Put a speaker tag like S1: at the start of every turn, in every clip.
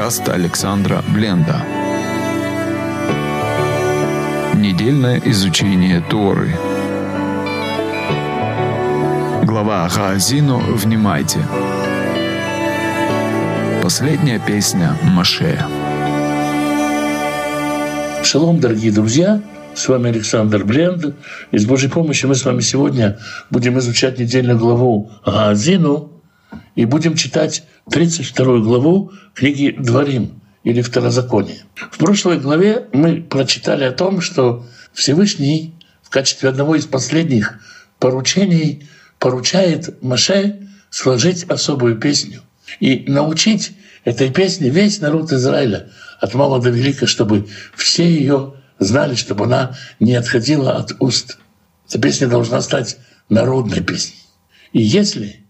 S1: подкаст Александра Бленда. Недельное изучение Торы. Глава Хаазину «Внимайте». Последняя песня Маше.
S2: Шалом, дорогие друзья! С вами Александр Бленд. И с Божьей помощью мы с вами сегодня будем изучать недельную главу Гаазину и будем читать 32 главу книги «Дворим» или «Второзаконие». В прошлой главе мы прочитали о том, что Всевышний в качестве одного из последних поручений поручает Маше сложить особую песню и научить этой песне весь народ Израиля от мала до велика, чтобы все ее знали, чтобы она не отходила от уст. Эта песня должна стать народной песней. И если,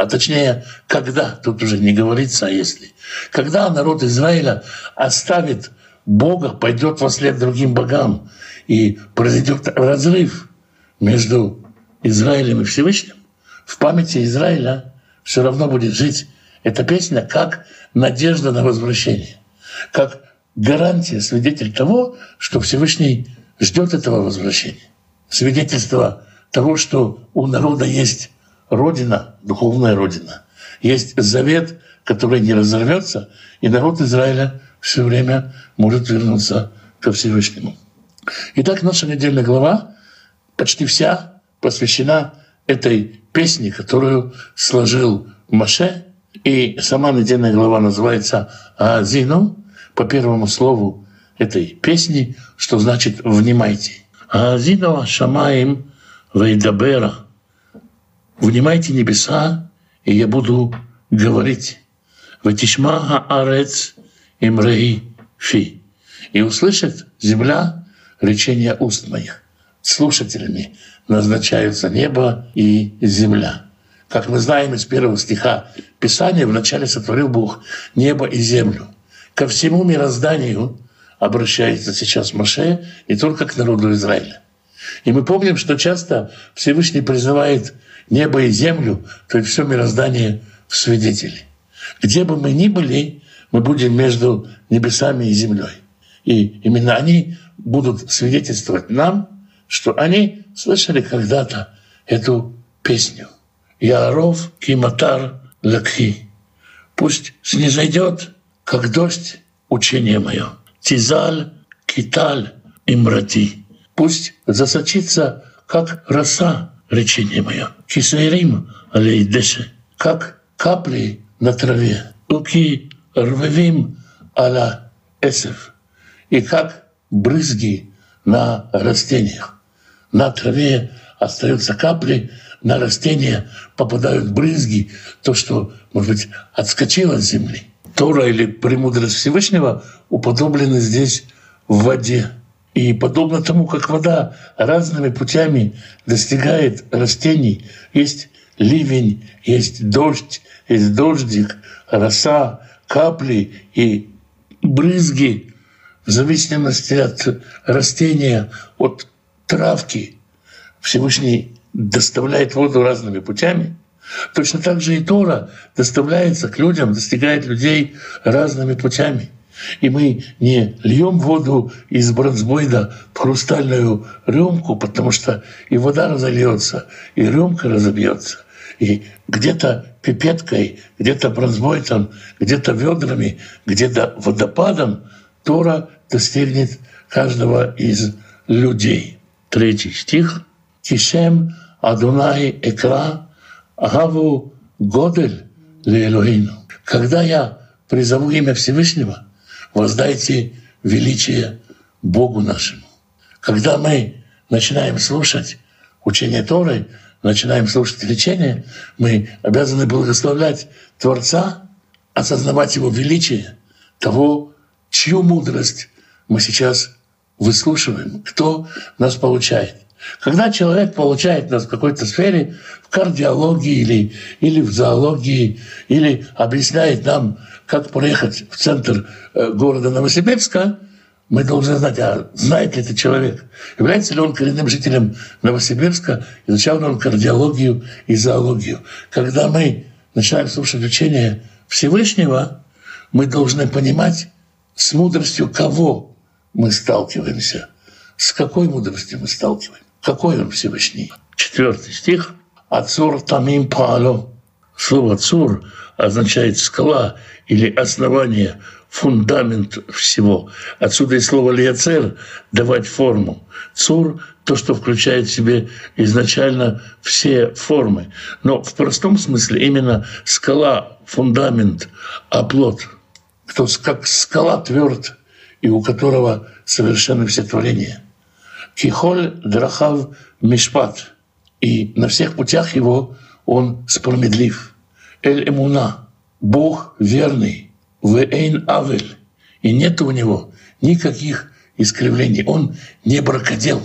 S2: а точнее, когда, тут уже не говорится, а если, когда народ Израиля оставит Бога, пойдет во след другим богам, и произойдет разрыв между Израилем и Всевышним, в памяти Израиля все равно будет жить эта песня как надежда на возвращение, как гарантия, свидетель того, что Всевышний ждет этого возвращения. Свидетельство того, что у народа есть родина, духовная родина, есть завет, который не разорвется, и народ Израиля все время может вернуться ко Всевышнему. Итак, наша недельная глава почти вся посвящена этой песне, которую сложил Маше. И сама недельная глава называется «Азину», по первому слову этой песни, что значит «внимайте». «Азину шамаим вейдабера» «Внимайте небеса, и я буду говорить». «Ватишма арец имрей фи» «И услышит земля речение уст моих». Слушателями назначаются небо и земля. Как мы знаем из первого стиха Писания, вначале сотворил Бог небо и землю – ко всему мирозданию обращается сейчас Маше, не только к народу Израиля. И мы помним, что часто Всевышний призывает небо и землю, то есть все мироздание в свидетели. Где бы мы ни были, мы будем между небесами и землей. И именно они будут свидетельствовать нам, что они слышали когда-то эту песню. Яров киматар лакхи. Пусть снизойдет как дождь учение мое. Тизаль, киталь, имрати. Пусть засочится, как роса, речение мое. Кисайрим, алейдеше, как капли на траве. Уки рвевим аля эсев. И как брызги на растениях. На траве остаются капли, на растения попадают брызги, то, что, может быть, отскочило от земли. Тора или премудрость Всевышнего уподоблены здесь в воде. И подобно тому, как вода разными путями достигает растений, есть ливень, есть дождь, есть дождик, роса, капли и брызги, в зависимости от растения, от травки. Всевышний доставляет воду разными путями – Точно так же и Тора доставляется к людям, достигает людей разными путями. И мы не льем воду из бронзбойда в хрустальную рюмку, потому что и вода разольется, и рюмка разобьется. И где-то пипеткой, где-то бронзбойтом, где-то ведрами, где-то водопадом Тора достигнет каждого из людей. Третий стих. «Кишем Адунай Экра Гаву Годель Леэлоину. Когда я призову имя Всевышнего, воздайте величие Богу нашему. Когда мы начинаем слушать учение Торы, начинаем слушать лечение, мы обязаны благословлять Творца, осознавать Его величие, того, чью мудрость мы сейчас выслушиваем, кто нас получает. Когда человек получает нас в какой-то сфере, в кардиологии или, или в зоологии, или объясняет нам, как проехать в центр э, города Новосибирска, мы должны знать, а знает ли этот человек, является ли он коренным жителем Новосибирска, изучал ли он кардиологию и зоологию. Когда мы начинаем слушать учение Всевышнего, мы должны понимать, с мудростью кого мы сталкиваемся, с какой мудростью мы сталкиваемся, какой он Всевышний. Четвертый стих. Ацур тамим паало. Слово «цур» означает «скала» или «основание», фундамент всего. Отсюда и слово «лиацер» — давать форму. «Цур» — то, что включает в себе изначально все формы. Но в простом смысле именно скала, фундамент, оплот. Кто как скала тверд, и у которого совершенно все творения. Кихоль драхав мишпат. И на всех путях его он справедлив. Эль эмуна. Бог верный Вейн Авель. И нет у него никаких искривлений. Он не бракодел.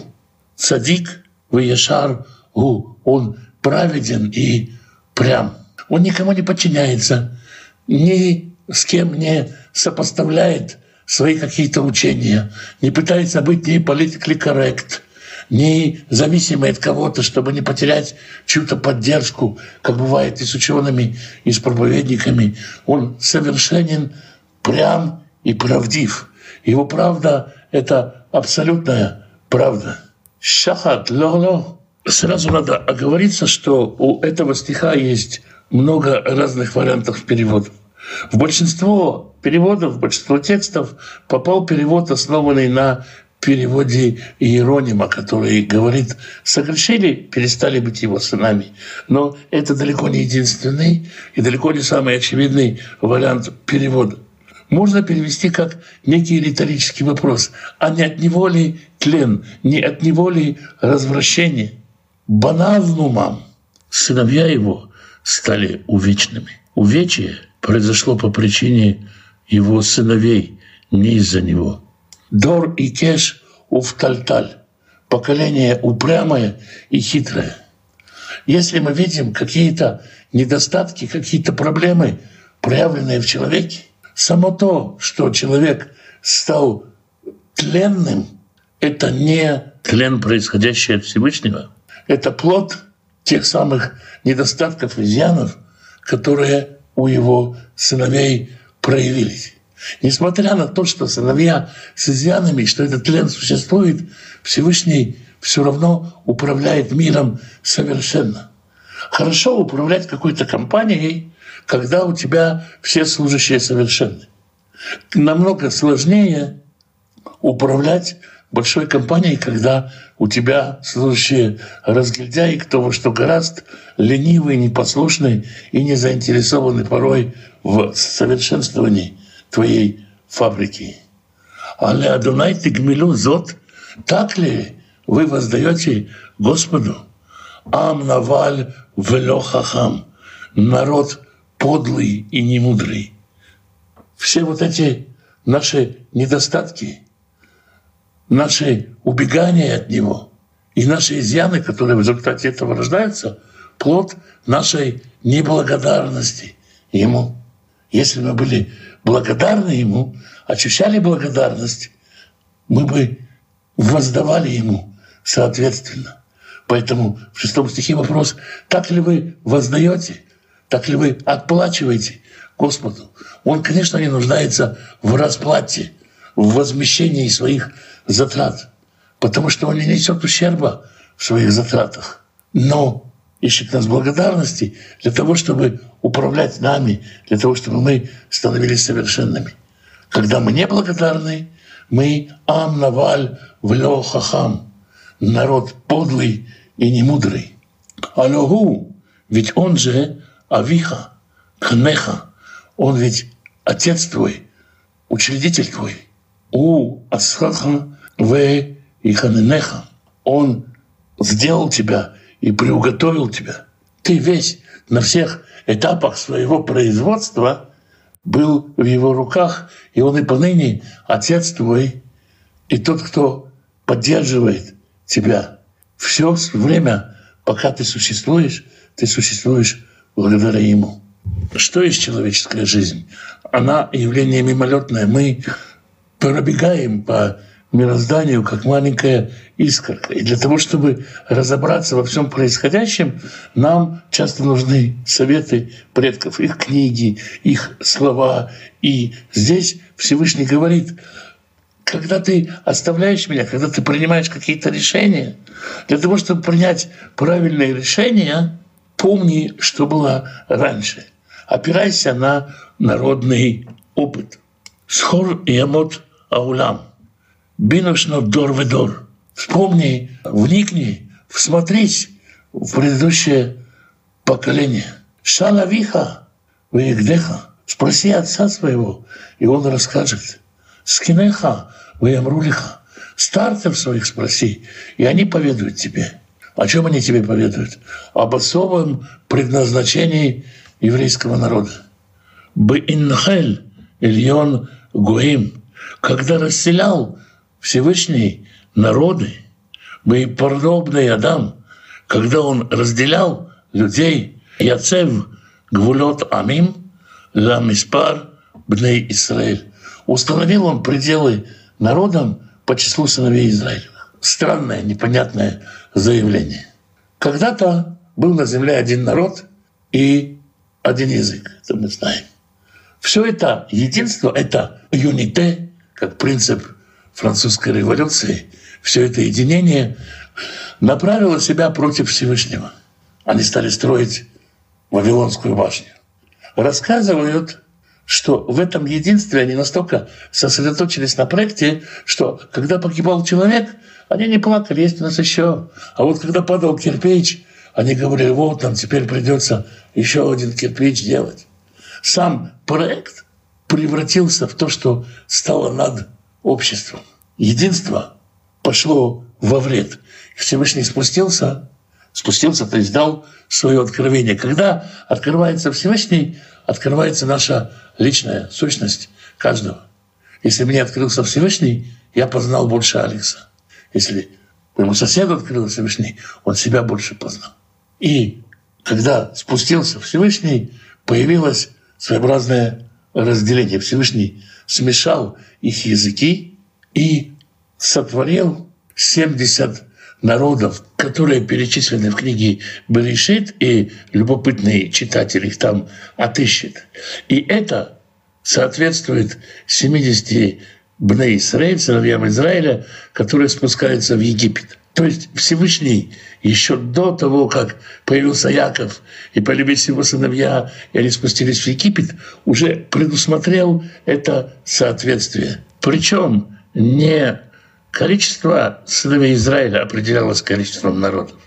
S2: Садик Веешар Гу. Он праведен и прям. Он никому не подчиняется, ни с кем не сопоставляет свои какие-то учения, не пытается быть ни политикли коррект, не зависимый от кого-то, чтобы не потерять чью-то поддержку, как бывает и с учеными, и с проповедниками. Он совершенен, прям и правдив. Его правда — это абсолютная правда. Шахат лоло. Сразу надо оговориться, что у этого стиха есть много разных вариантов переводов. В большинство переводов, большинство текстов попал перевод, основанный на переводе Иеронима, который говорит, согрешили, перестали быть его сынами. Но это далеко не единственный и далеко не самый очевидный вариант перевода. Можно перевести как некий риторический вопрос, а не от него ли тлен, не от него ли развращение? Банавнумам, сыновья его стали увечными. Увечье произошло по причине его сыновей, не из-за него – Дор и Кеш Уфтальталь. Поколение упрямое и хитрое. Если мы видим какие-то недостатки, какие-то проблемы, проявленные в человеке, само то, что человек стал тленным, это не тлен, происходящий от Всевышнего. Это плод тех самых недостатков, изъянов, которые у его сыновей проявились. Несмотря на то, что сыновья с изъянами, что этот тлен существует, Всевышний все равно управляет миром совершенно. Хорошо управлять какой-то компанией, когда у тебя все служащие совершенны. Намного сложнее управлять большой компанией, когда у тебя служащие разгильдяи, кто во что гораст, ленивый, непослушный и не заинтересованный порой в совершенствовании твоей фабрики. Але Адонай тигмилу зот, так ли вы воздаете Господу? Ам наваль вело хахам, народ подлый и немудрый. Все вот эти наши недостатки, наши убегания от Него и наши изъяны, которые в результате этого рождаются, плод нашей неблагодарности Ему. Если мы были благодарны Ему, ощущали благодарность, мы бы воздавали Ему соответственно. Поэтому в шестом стихе вопрос, так ли вы воздаете, так ли вы отплачиваете Господу? Он, конечно, не нуждается в расплате, в возмещении своих затрат, потому что он не несет ущерба в своих затратах. Но ищет нас благодарности для того, чтобы управлять нами, для того, чтобы мы становились совершенными. Когда мы не благодарны, мы ам наваль влё хахам, народ подлый и немудрый. Алогу, ведь он же авиха, хнеха, он ведь отец твой, учредитель твой. У асхаха в и ханенеха. Он сделал тебя и приуготовил тебя. Ты весь на всех этапах своего производства был в его руках, и он и поныне отец твой, и тот, кто поддерживает тебя. Все время, пока ты существуешь, ты существуешь благодаря ему. Что есть человеческая жизнь? Она явление мимолетное. Мы пробегаем по мирозданию, как маленькая искорка. И для того, чтобы разобраться во всем происходящем, нам часто нужны советы предков, их книги, их слова. И здесь Всевышний говорит, когда ты оставляешь меня, когда ты принимаешь какие-то решения, для того, чтобы принять правильные решения, помни, что было раньше. Опирайся на народный опыт. Схор и амот аулам – Биношно дор в дор. Вспомни, вникни, всмотрись в предыдущее поколение. Шалавиха, Ваегдеха, спроси отца своего, и он расскажет. Скинеха, Ваямрулиха, старцев своих спроси, и они поведают тебе. О чем они тебе поведают? Об особом предназначении еврейского народа. Б-инхель, Ильон Гуим, когда расселял Всевышний народы, мы подобный Адам, когда он разделял людей, Яцев Гвулет Амим, Ламиспар Бней Израиль. Установил он пределы народам по числу сыновей Израиля. Странное, непонятное заявление. Когда-то был на земле один народ и один язык, это мы знаем. Все это единство, это юните, как принцип французской революции, все это единение направило себя против Всевышнего. Они стали строить Вавилонскую башню. Рассказывают, что в этом единстве они настолько сосредоточились на проекте, что когда погибал человек, они не плакали, есть у нас еще. А вот когда падал кирпич, они говорили, вот нам теперь придется еще один кирпич делать. Сам проект превратился в то, что стало над обществом. Единство пошло во вред. Всевышний спустился, спустился, то есть дал свое откровение. Когда открывается Всевышний, открывается наша личная сущность каждого. Если мне открылся Всевышний, я познал больше Алекса. Если моему соседу открылся Всевышний, он себя больше познал. И когда спустился Всевышний, появилось своеобразное разделение. Всевышний смешал их языки и сотворил 70 народов, которые перечислены в книге Берешит, и любопытный читатель их там отыщет. И это соответствует 70 Бней Исраиль, сыновьям Израиля, которые спускаются в Египет. То есть Всевышний еще до того, как появился Яков и полюбились его сыновья, и они спустились в Египет, уже предусмотрел это соответствие. Причем не количество сыновей Израиля определялось количеством народов,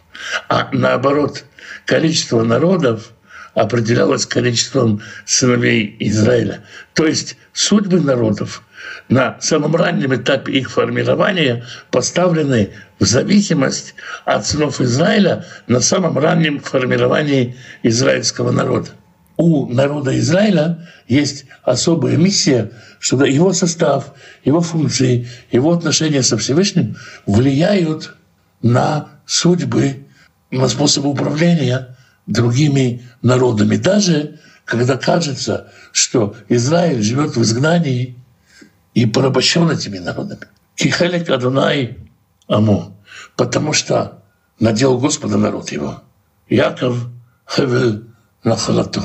S2: а наоборот, количество народов определялось количеством сыновей Израиля. То есть судьбы народов – на самом раннем этапе их формирования поставлены в зависимость от сынов Израиля на самом раннем формировании израильского народа. У народа Израиля есть особая миссия, что его состав, его функции, его отношения со Всевышним влияют на судьбы, на способ управления другими народами. Даже когда кажется, что Израиль живет в изгнании, и порабощен этими народами. Кихелек Адунай Аму, потому что надел Господа народ его. Яков Хевел Нахалату.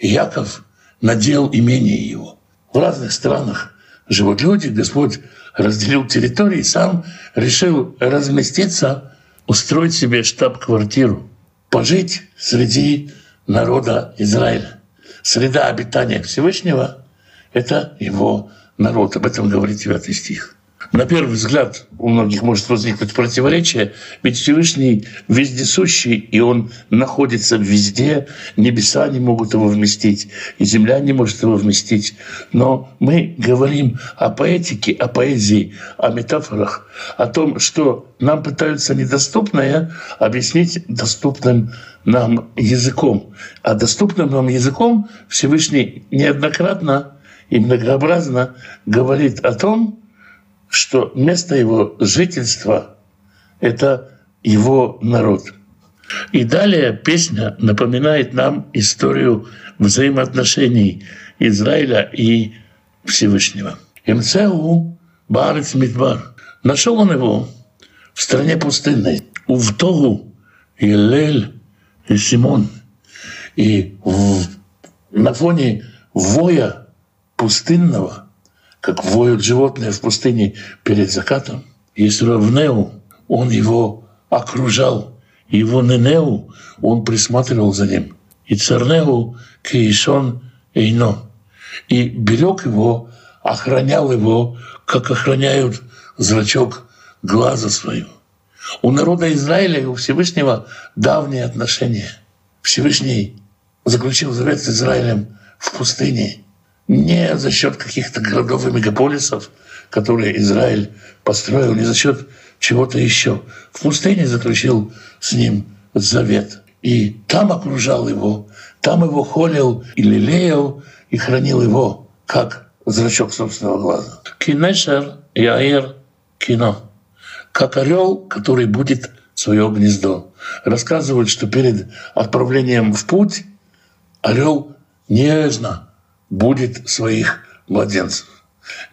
S2: Яков надел имение его. В разных странах живут люди, Господь разделил территории, сам решил разместиться, устроить себе штаб-квартиру, пожить среди народа Израиля. Среда обитания Всевышнего — это его народ. Об этом говорит 9 стих. На первый взгляд у многих может возникнуть противоречие, ведь Всевышний вездесущий, и Он находится везде, небеса не могут его вместить, и земля не может его вместить. Но мы говорим о поэтике, о поэзии, о метафорах, о том, что нам пытаются недоступное объяснить доступным нам языком. А доступным нам языком Всевышний неоднократно и многообразно говорит о том, что место его жительства — это его народ. И далее песня напоминает нам историю взаимоотношений Израиля и Всевышнего. «Имцеу Баарец Мидбар» Нашел он его в стране пустынной, у Втогу, Елель и Симон. И в, на фоне воя пустынного, как воют животные в пустыне перед закатом, есть Равнеу, он его окружал, его Ненеу, он присматривал за ним. И Царнеу Киишон Эйно. И берег его, охранял его, как охраняют зрачок глаза свою. У народа Израиля и у Всевышнего давние отношения. Всевышний заключил завет с Израилем в пустыне не за счет каких-то городов и мегаполисов, которые Израиль построил, не за счет чего-то еще. В пустыне заключил с ним завет. И там окружал его, там его холил и лелеял, и хранил его, как зрачок собственного глаза. Кинешер Яир кино. Как орел, который будет свое гнездо. Рассказывают, что перед отправлением в путь орел нежно будет своих младенцев.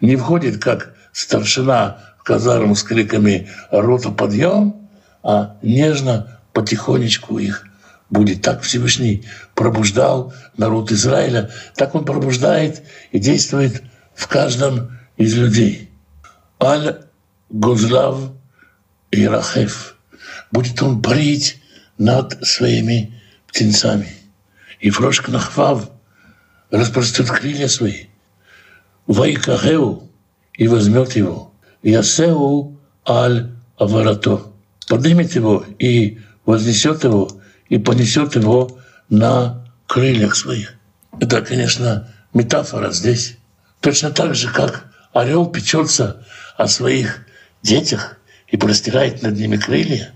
S2: Не входит как старшина в казарму с криками «Рота, подъем!», а нежно, потихонечку их будет. Так Всевышний пробуждал народ Израиля, так он пробуждает и действует в каждом из людей. Аль Гузлав и Рахев. Будет он парить над своими птенцами. И Фрошк Нахвав распростет крылья свои. Вайкахеу и возьмет его. Ясеу аль аварато. Поднимет его и вознесет его и понесет его на крыльях своих. Это, конечно, метафора здесь. Точно так же, как орел печется о своих детях и простирает над ними крылья,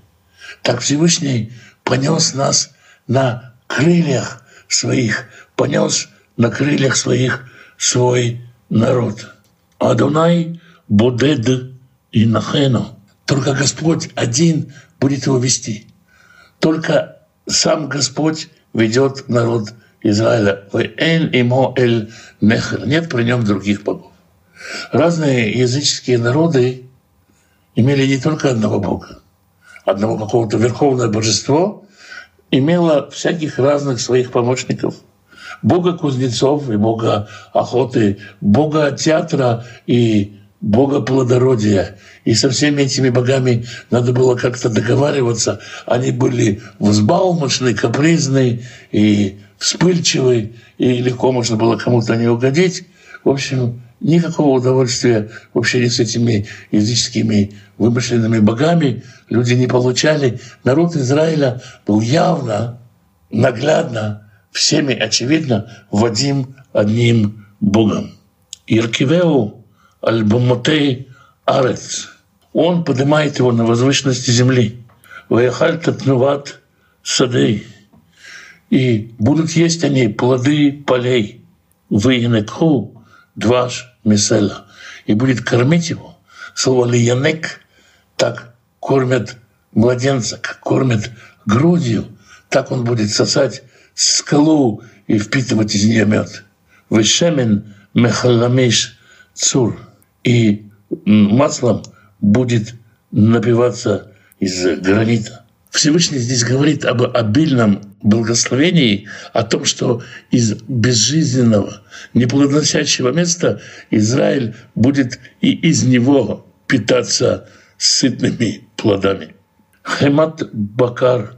S2: так Всевышний понес нас на крыльях своих, понес на крыльях своих свой народ. Адонай Бодед и Нахену. Только Господь один будет его вести. Только сам Господь ведет народ Израиля. Нет при нем других богов. Разные языческие народы имели не только одного бога, одного какого-то верховного божества, имело всяких разных своих помощников – бога кузнецов и бога охоты, бога театра и бога плодородия. И со всеми этими богами надо было как-то договариваться. Они были взбалмошны, капризны и вспыльчивы, и легко можно было кому-то не угодить. В общем, никакого удовольствия вообще не с этими языческими вымышленными богами люди не получали. Народ Израиля был явно, наглядно всеми, очевидно, Вадим одним Богом. Иркивеу альбомотей арец. Он поднимает его на возвышенности земли. Ваяхаль татнуват садей. И будут есть они плоды полей. Выянекху дваш месела. И будет кормить его. Слово лиянек так кормят младенца, как кормят грудью, так он будет сосать скалу и впитывать из нее мед. Вышемен мехаламиш цур. И маслом будет напиваться из гранита. Всевышний здесь говорит об обильном благословении, о том, что из безжизненного, неплодоносящего места Израиль будет и из него питаться сытными плодами. Хемат Бакар,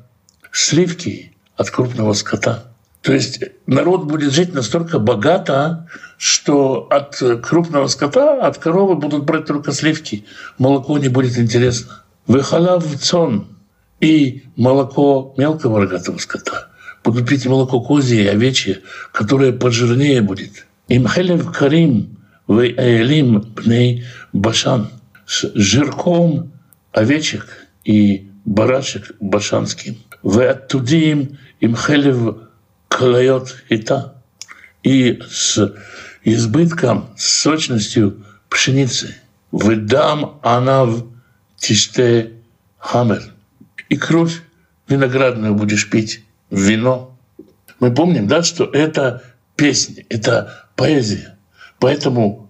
S2: сливки от крупного скота. То есть народ будет жить настолько богато, что от крупного скота, от коровы будут брать только сливки. Молоко не будет интересно. Выхалав цон и молоко мелкого рогатого скота. Будут пить молоко козье и овечье, которое пожирнее будет. Имхелев карим в аэлим пней башан. С жирком овечек и барашек башанским. В оттудим им хелев клает ита. И с избытком, с сочностью пшеницы. Выдам она в тиште хамер. И кровь виноградную будешь пить, вино. Мы помним, да, что это песня, это поэзия. Поэтому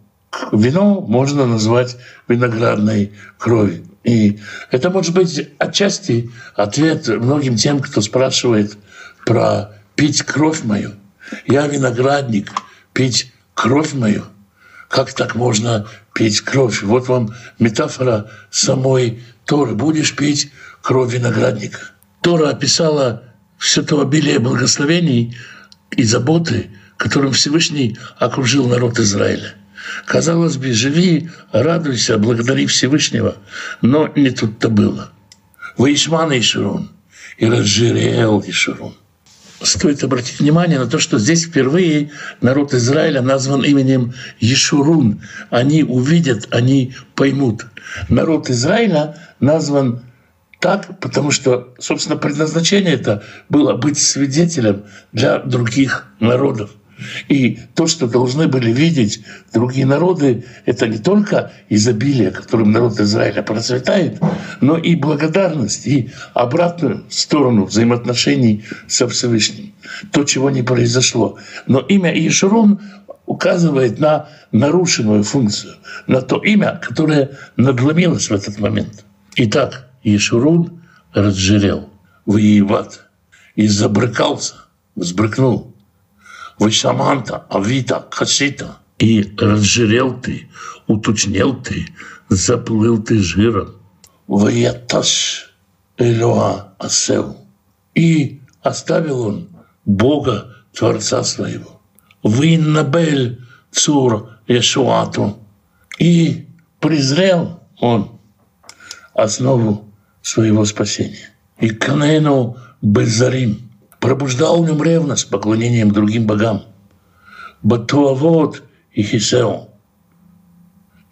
S2: Вино можно назвать виноградной кровью. И это может быть отчасти ответ многим тем, кто спрашивает про пить кровь мою. Я виноградник, пить кровь мою. Как так можно пить кровь? Вот вам метафора самой Торы. Будешь пить кровь виноградника. Тора описала все то обилие благословений и заботы, которым Всевышний окружил народ Израиля. Казалось бы, живи, радуйся, благодари Всевышнего, но не тут-то было. Ваишман и Ширун, и разжирел и Ширун. Стоит обратить внимание на то, что здесь впервые народ Израиля назван именем Ешурун. Они увидят, они поймут. Народ Израиля назван так, потому что, собственно, предназначение это было быть свидетелем для других народов. И то, что должны были видеть другие народы, это не только изобилие, которым народ Израиля процветает, но и благодарность, и обратную сторону взаимоотношений со Всевышним. То, чего не произошло. Но имя Иешурун указывает на нарушенную функцию, на то имя, которое надломилось в этот момент. Итак, Иешурун разжирел, воеват, и забрыкался, взбрыкнул – Вышаманта, Авита, Хасита. И разжирел ты, уточнел ты, заплыл ты жиром. Ваяташ Элоа Асел. И оставил он Бога, Творца своего. Виннабель Цур Яшуату. И презрел он основу своего спасения. И Канену Безарим – пробуждал в нем ревность поклонением другим богам. Батуавод и Хисео.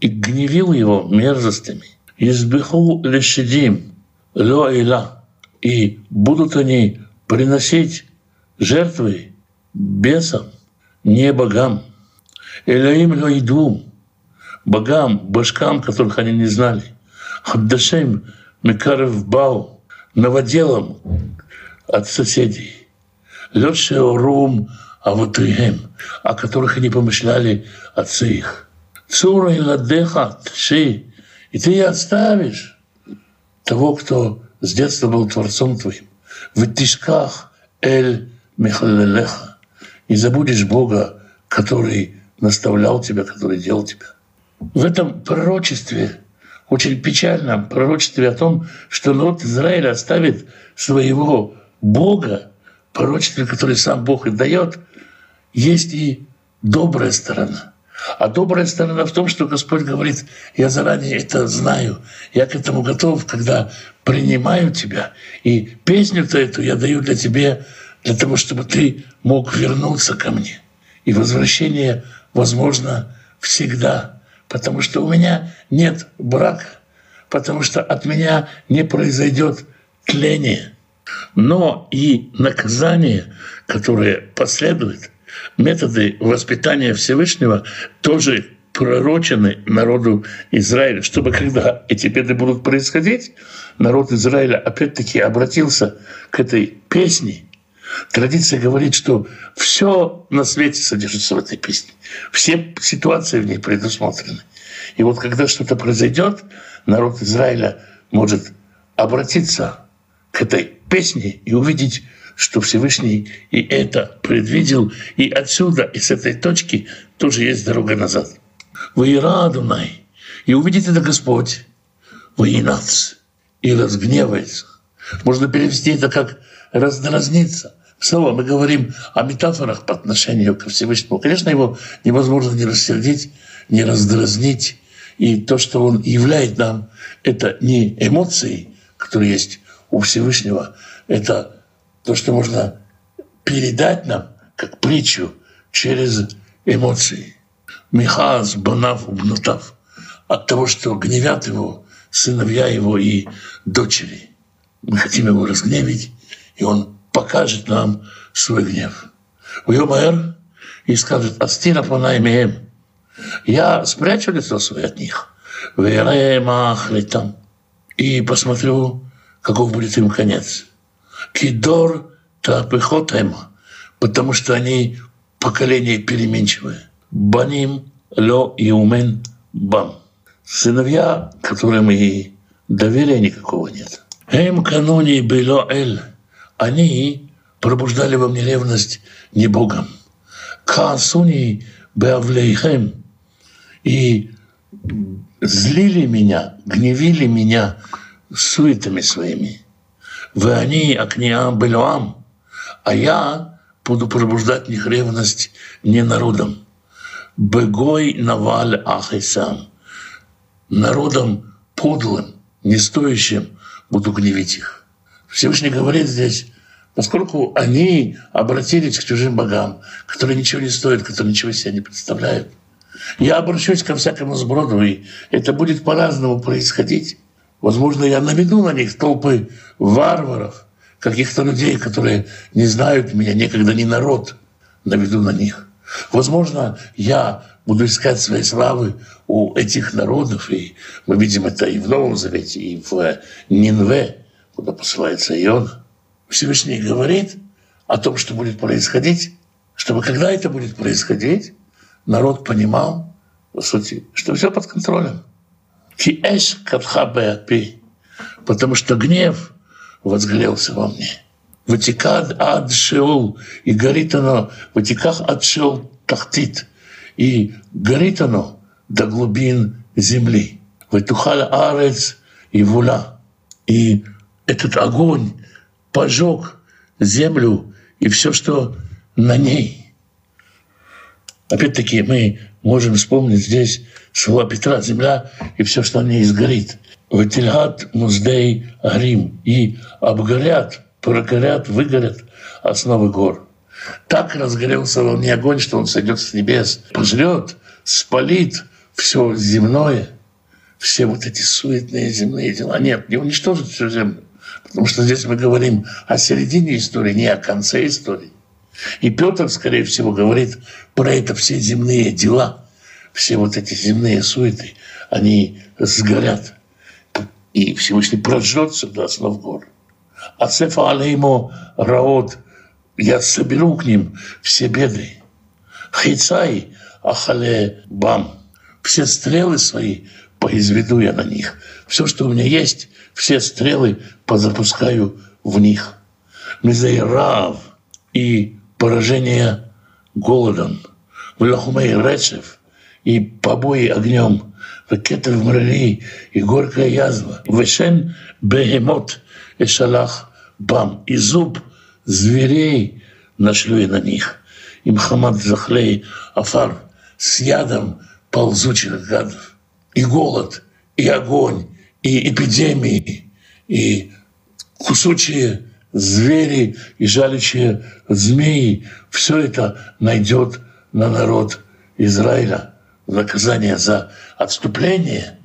S2: И гневил его мерзостями. Избиху лешидим, лоэла. И будут они приносить жертвы бесам, не богам. Элаим лоидум, богам, башкам, которых они не знали. Хаддашем Мекарев Бау, новоделом от соседей. Лешеорум Авутыем, о которых они помышляли отцы их. Цура и ладеха ши, и ты оставишь того, кто с детства был Творцом твоим. В тишках Эль Михалелеха. И забудешь Бога, который наставлял тебя, который делал тебя. В этом пророчестве, очень печальном пророчестве о том, что народ Израиля оставит своего Бога, пророчестве, которое сам Бог и дает, есть и добрая сторона. А добрая сторона в том, что Господь говорит, я заранее это знаю, я к этому готов, когда принимаю тебя. И песню-то эту я даю для тебя, для того, чтобы ты мог вернуться ко мне. И возвращение возможно всегда, потому что у меня нет брака, потому что от меня не произойдет тление – но и наказание, которое последует, методы воспитания Всевышнего тоже пророчены народу Израиля, чтобы когда эти беды будут происходить, народ Израиля опять-таки обратился к этой песне. Традиция говорит, что все на свете содержится в этой песне. Все ситуации в ней предусмотрены. И вот когда что-то произойдет, народ Израиля может обратиться к этой песне и увидеть, что Всевышний и это предвидел, и отсюда, и с этой точки тоже есть дорога назад. Воирадунай, и увидит это Господь, воинац, и разгневается. Можно перевести это как раздразниться. Снова мы говорим о метафорах по отношению ко Всевышнему. Конечно, его невозможно не рассердить, не раздразнить. И то, что он являет нам, это не эмоции, которые есть у Всевышнего – это то, что можно передать нам, как притчу, через эмоции. Михаз, Банав, Убнутав. От того, что гневят его сыновья его и дочери. Мы хотим его разгневить, и он покажет нам свой гнев. Уйомаэр и скажет, Астира Панаймеем. Я спрячу лицо свое от них. там И посмотрю каков будет им конец. Кидор тапехотем, потому что они поколение переменчивые. Баним ло иумен бам. Сыновья, которым и доверия никакого нет. Эм канони бело эль. Они пробуждали во мне ревность не Богом. Каасуни беавлейхем. И злили меня, гневили меня суетами своими. Вы они акниам белуам, а я буду пробуждать них ревность не народом. Бегой наваль ахисам. Народом подлым, не стоящим буду гневить их. Всевышний говорит здесь, поскольку они обратились к чужим богам, которые ничего не стоят, которые ничего себя не представляют – я обращусь ко всякому сброду, и это будет по-разному происходить. Возможно, я наведу на них толпы варваров, каких-то людей, которые не знают меня, никогда не народ, наведу на них. Возможно, я буду искать своей славы у этих народов, и мы видим это и в Новом Завете, и в Нинве, куда посылается Ион. Всевышний говорит о том, что будет происходить, чтобы когда это будет происходить, народ понимал, по сути, что все под контролем. Киэш катхабеапи, потому что гнев возгорелся во мне. Ватикад ад шеул, и горит оно, ватиках ад шеул тахтит, и горит оно до глубин земли. Ватухал арец и вула. И этот огонь пожег землю и все, что на ней – Опять-таки мы можем вспомнить здесь слова Петра «Земля и все, что на ней сгорит». «Ватильгат муздей грим» и обгорят, прокорят, выгорят основы гор. Так разгорелся во мне огонь, что он сойдет с небес, пожрет, спалит все земное, все вот эти суетные земные дела. Нет, не уничтожит всю землю. Потому что здесь мы говорим о середине истории, не о конце истории. И Петр, скорее всего, говорит про это все земные дела, все вот эти земные суеты, они сгорят. И Всевышний прожжется до основ гор. А цефа алеймо раот, я соберу к ним все беды. Хейцай ахале бам. Все стрелы свои произведу я на них. Все, что у меня есть, все стрелы позапускаю в них. Мизайрав и поражение голодом, в лохмей рецев и побои огнем, в кетер мрали и горькая язва, вешен бегемот и шалах бам, и зуб зверей нашлю я на них, и Мхамад захлей афар с ядом ползучих гадов, и голод, и огонь, и эпидемии, и кусучие звери и жалящие змеи, все это найдет на народ Израиля. в наказание за отступление.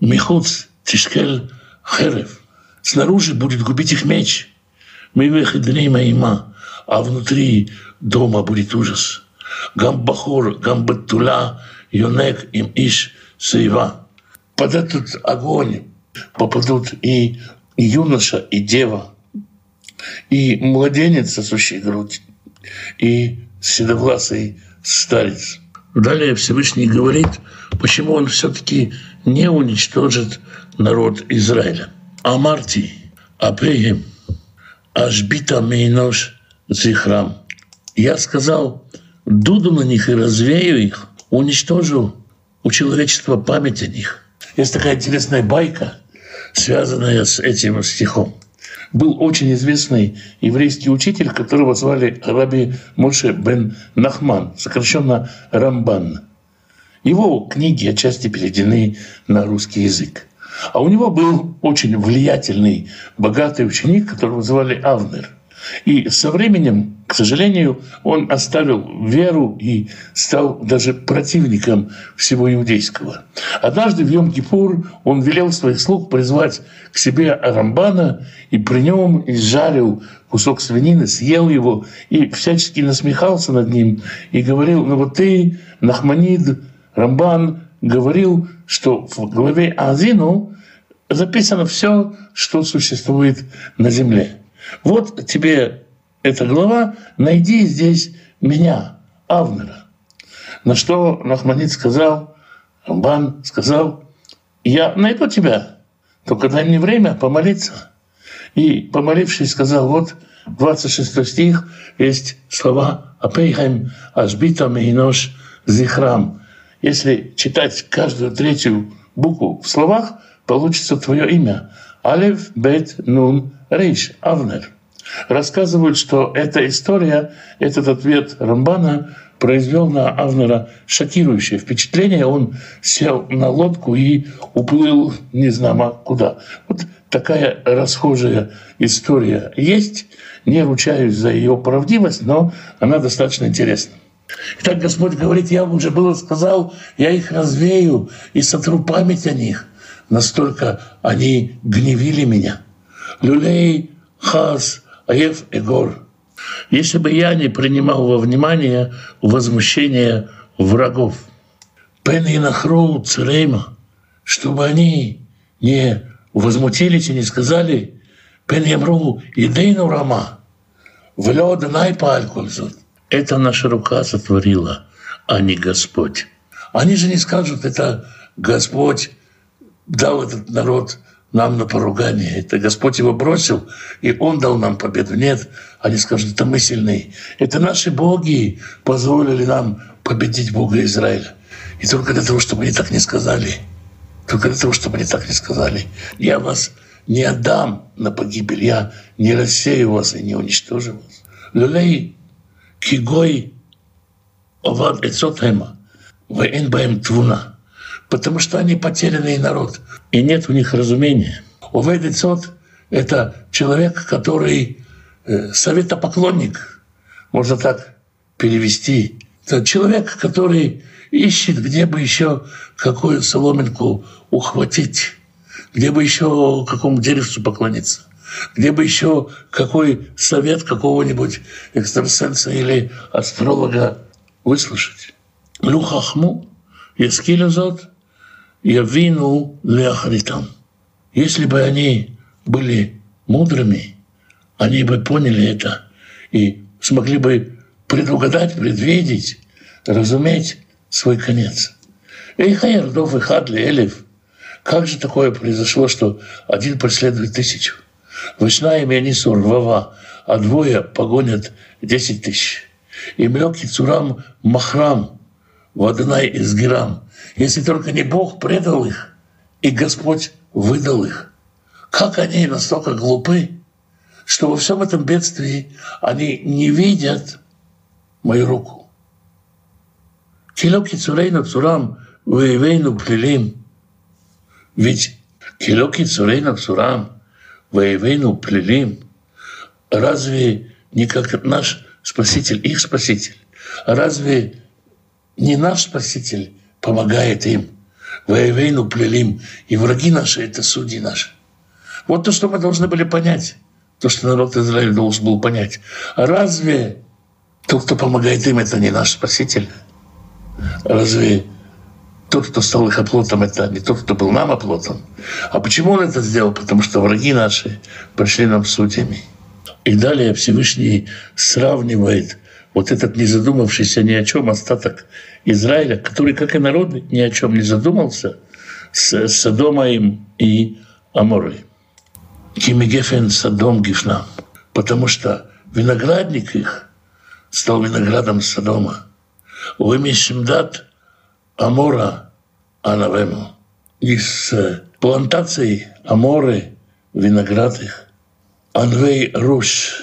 S2: Михуц Тишкель Херев. Снаружи будет губить их меч. Мы выходили моима, а внутри дома будет ужас. Гамбахур, Гамбатула, Юнек, им Иш, Саева. Под этот огонь попадут и юноша, и дева – и младенец, сосущий грудь, и седовласый старец. Далее Всевышний говорит, почему он все-таки не уничтожит народ Израиля. Амарти, апегем, ашбита мейнош зихрам. Я сказал, дуду на них и развею их, уничтожу у человечества память о них. Есть такая интересная байка, связанная с этим стихом был очень известный еврейский учитель, которого звали Раби Моше бен Нахман, сокращенно Рамбан. Его книги отчасти переведены на русский язык. А у него был очень влиятельный, богатый ученик, которого звали Авнер – и со временем, к сожалению, он оставил веру и стал даже противником всего иудейского. Однажды в Йом-Кипур он велел своих слуг призвать к себе Рамбана и при нем изжарил кусок свинины, съел его и всячески насмехался над ним и говорил, ну вот ты, Нахманид, Рамбан, говорил, что в главе Азину записано все, что существует на земле. Вот тебе эта глава, найди здесь меня, Авнера. На что Нахманит сказал, Рамбан сказал, я найду тебя, только дай мне время помолиться. И, помолившись, сказал, вот 26 стих, есть слова «אפאיהם אשביתה מאנוש זכרם». Если читать каждую третью букву в словах, получится твое имя. Алеф, Бет, Нун, Рейш, Авнер. Рассказывают, что эта история, этот ответ Рамбана произвел на Авнера шокирующее впечатление. Он сел на лодку и уплыл не знамо куда. Вот такая расхожая история есть. Не ручаюсь за ее правдивость, но она достаточно интересна. Итак, Господь говорит, я уже было сказал, я их развею и сотру память о них. Настолько они гневили меня. Люлей, хас, аев, эгор. Если бы я не принимал во внимание возмущение врагов, Пен и Нахру Церейма, чтобы они не возмутились и не сказали Пен Ямру Едейну Рама, Влё Данай Палькульзут. Это наша рука сотворила, а не Господь. Они же не скажут, это Господь дал этот народ нам на поругание. Это Господь его бросил, и Он дал нам победу. Нет, они скажут, это мы сильные. Это наши боги позволили нам победить Бога Израиля. И только для того, чтобы они так не сказали, только для того, чтобы они так не сказали, я вас не отдам на погибель, я не рассею вас и не уничтожу вас. Люлей кигой овад эцотхема, вээн баем твуна потому что они потерянный народ, и нет у них разумения. Уведецот — это человек, который э, советопоклонник, можно так перевести. Это человек, который ищет, где бы еще какую соломинку ухватить, где бы еще какому деревцу поклониться, где бы еще какой совет какого-нибудь экстрасенса или астролога выслушать. Люхахму, Ескилюзот, явину леахритам. Если бы они были мудрыми, они бы поняли это и смогли бы предугадать, предвидеть, разуметь свой конец. Эй, Хайердов и Хадли, Элев, как же такое произошло, что один преследует тысячу? Вышна и Мианисур, Вава, а двое погонят десять тысяч. И Млёки Цурам Махрам, Ваднай из Герам, если только не Бог предал их, и Господь выдал их. Как они настолько глупы, что во всем этом бедствии они не видят мою руку. Килоки цурейну цурам, воевейну плелим. Ведь килоки цурейну цурам, воевейну плелим. Разве не как наш Спаситель, их Спаситель? Разве не наш Спаситель помогает им. Воевейну плелим. И враги наши – это судьи наши. Вот то, что мы должны были понять. То, что народ Израиля должен был понять. А разве тот, кто помогает им, это не наш Спаситель? Разве тот, кто стал их оплотом, это не тот, кто был нам оплотом? А почему он это сделал? Потому что враги наши пришли нам судьями. И далее Всевышний сравнивает вот этот не задумавшийся ни о чем остаток Израиля, который, как и народ, ни о чем не задумался, с Содомаем и Аморой. Кимигефен Содом Гифна, потому что виноградник их стал виноградом Содома. Вымешимдат Амора Анавему. Из плантаций Аморы виноград их. Анвей Руш,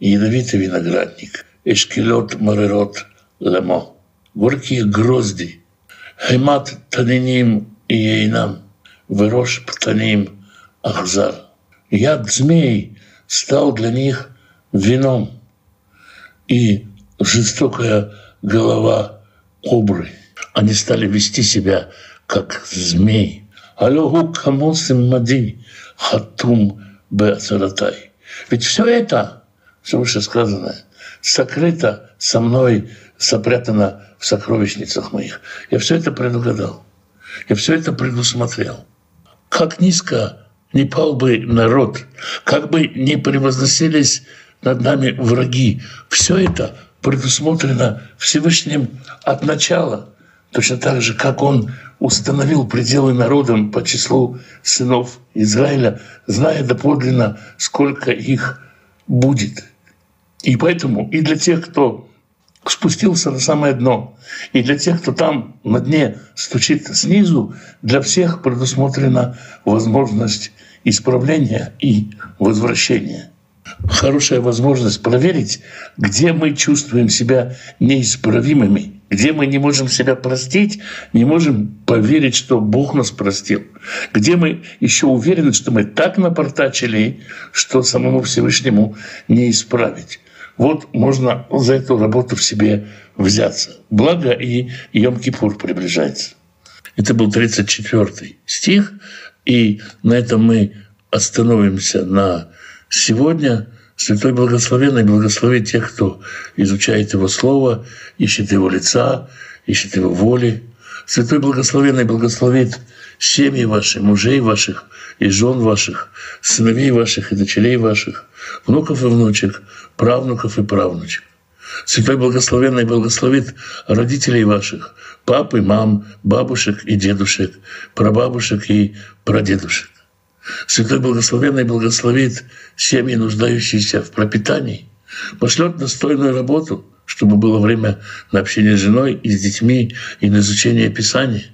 S2: ядовитый виноградник. Эшкилот Марерот Лемо горькие грозди, хемат таниним и ейнам, вырош птаним ахзар. Яд змей стал для них вином, и жестокая голова кобры. Они стали вести себя как змей. Алюгу камосим мади хатум беацаратай. Ведь все это, все вышесказанное, сокрыто со мной, сопрятано в сокровищницах моих. Я все это предугадал. Я все это предусмотрел. Как низко не пал бы народ, как бы не превозносились над нами враги. Все это предусмотрено Всевышним от начала, точно так же, как Он установил пределы народам по числу сынов Израиля, зная доподлинно, сколько их будет. И поэтому и для тех, кто спустился на самое дно, и для тех, кто там на дне стучит снизу, для всех предусмотрена возможность исправления и возвращения. Хорошая возможность проверить, где мы чувствуем себя неисправимыми, где мы не можем себя простить, не можем поверить, что Бог нас простил, где мы еще уверены, что мы так напортачили, что самому Всевышнему не исправить. Вот можно за эту работу в себе взяться. Благо и Йом-Кипур приближается. Это был 34 стих, и на этом мы остановимся на сегодня. Святой Благословенный благословит тех, кто изучает Его Слово, ищет Его лица, ищет Его воли. Святой Благословенный благословит семьи ваши, мужей ваших и жен ваших, сыновей ваших и дочерей ваших, внуков и внучек, правнуков и правнучек. Святой Благословенный благословит родителей ваших, папы, мам, бабушек и дедушек, прабабушек и прадедушек. Святой Благословенный благословит семьи, нуждающиеся в пропитании, пошлет достойную работу, чтобы было время на общение с женой и с детьми и на изучение Писания,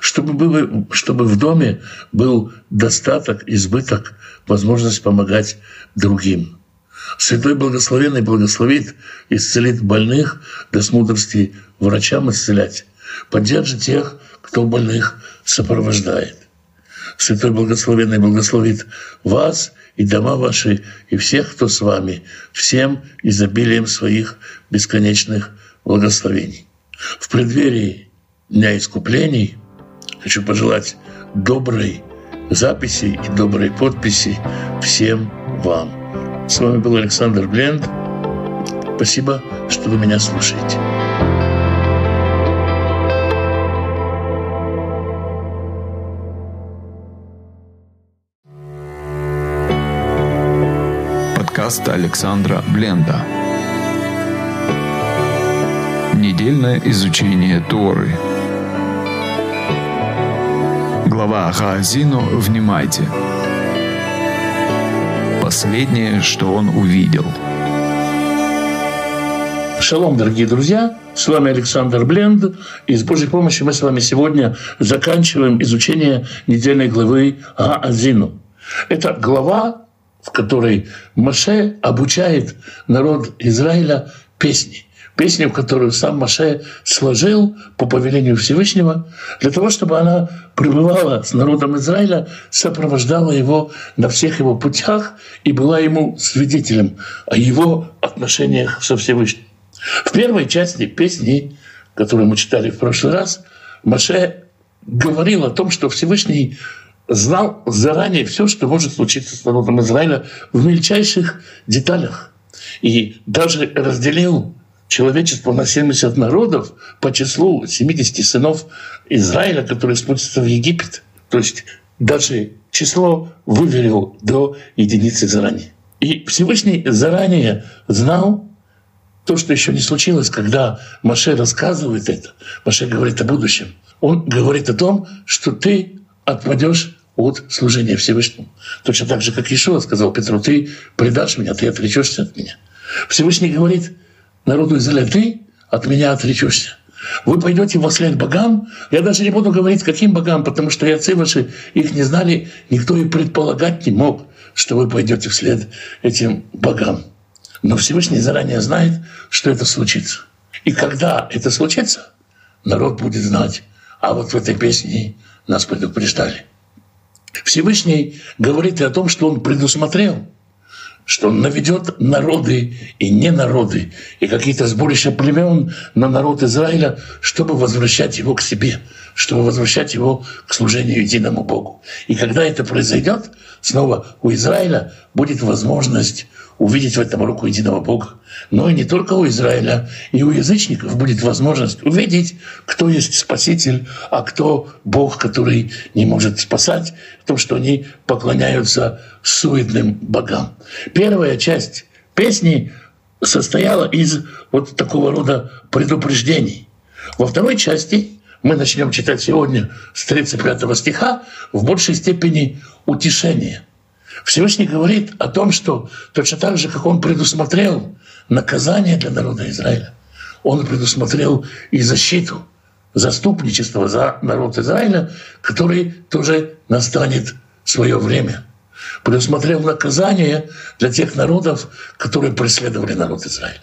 S2: чтобы, было, чтобы в доме был достаток, избыток, возможность помогать другим. Святой Благословенный благословит, исцелит больных, даст мудрости врачам исцелять, поддержит тех, кто больных сопровождает. Святой Благословенный благословит вас и дома ваши, и всех, кто с вами, всем изобилием своих бесконечных благословений. В преддверии Дня искуплений хочу пожелать доброй записи и доброй подписи всем вам. С вами был Александр Бленд. Спасибо, что вы меня слушаете.
S1: Подкаст Александра Бленда. Недельное изучение Торы. Глава Хаазину «Внимайте». Последнее, что он увидел.
S2: Шалом, дорогие друзья! С вами Александр Бленд. И с Божьей помощью мы с вами сегодня заканчиваем изучение недельной главы Гаазину. Это глава, в которой Маше обучает народ Израиля песни – песню, которую сам Маше сложил по повелению Всевышнего, для того, чтобы она пребывала с народом Израиля, сопровождала его на всех его путях и была ему свидетелем о его отношениях со Всевышним. В первой части песни, которую мы читали в прошлый раз, Маше говорил о том, что Всевышний знал заранее все, что может случиться с народом Израиля в мельчайших деталях. И даже разделил человечество на 70 народов по числу 70 сынов Израиля, которые спустятся в Египет. То есть даже число выверил до единицы заранее. И Всевышний заранее знал то, что еще не случилось, когда Маше рассказывает это. Маше говорит о будущем. Он говорит о том, что ты отпадешь от служения Всевышнему. Точно так же, как Ишуа сказал Петру, ты предашь меня, ты отречешься от меня. Всевышний говорит, народу Израиля, ты от меня отречешься. Вы пойдете во след богам. Я даже не буду говорить, каким богам, потому что и отцы ваши их не знали. Никто и предполагать не мог, что вы пойдете вслед этим богам. Но Всевышний заранее знает, что это случится. И когда это случится, народ будет знать. А вот в этой песне нас предупреждали. Всевышний говорит и о том, что он предусмотрел – что он наведет народы и не народы, и какие-то сборища племен на народ Израиля, чтобы возвращать его к себе, чтобы возвращать его к служению единому Богу. И когда это произойдет, снова у Израиля будет возможность увидеть в этом руку единого Бога. Но и не только у Израиля, и у язычников будет возможность увидеть, кто есть Спаситель, а кто Бог, который не может спасать, в том, что они поклоняются суетным богам. Первая часть песни состояла из вот такого рода предупреждений. Во второй части мы начнем читать сегодня с 35 стиха в большей степени утешение. Всевышний говорит о том, что точно так же, как он предусмотрел наказание для народа Израиля, он предусмотрел и защиту, заступничество за народ Израиля, который тоже настанет свое время. Предусмотрел наказание для тех народов, которые преследовали народ Израиля.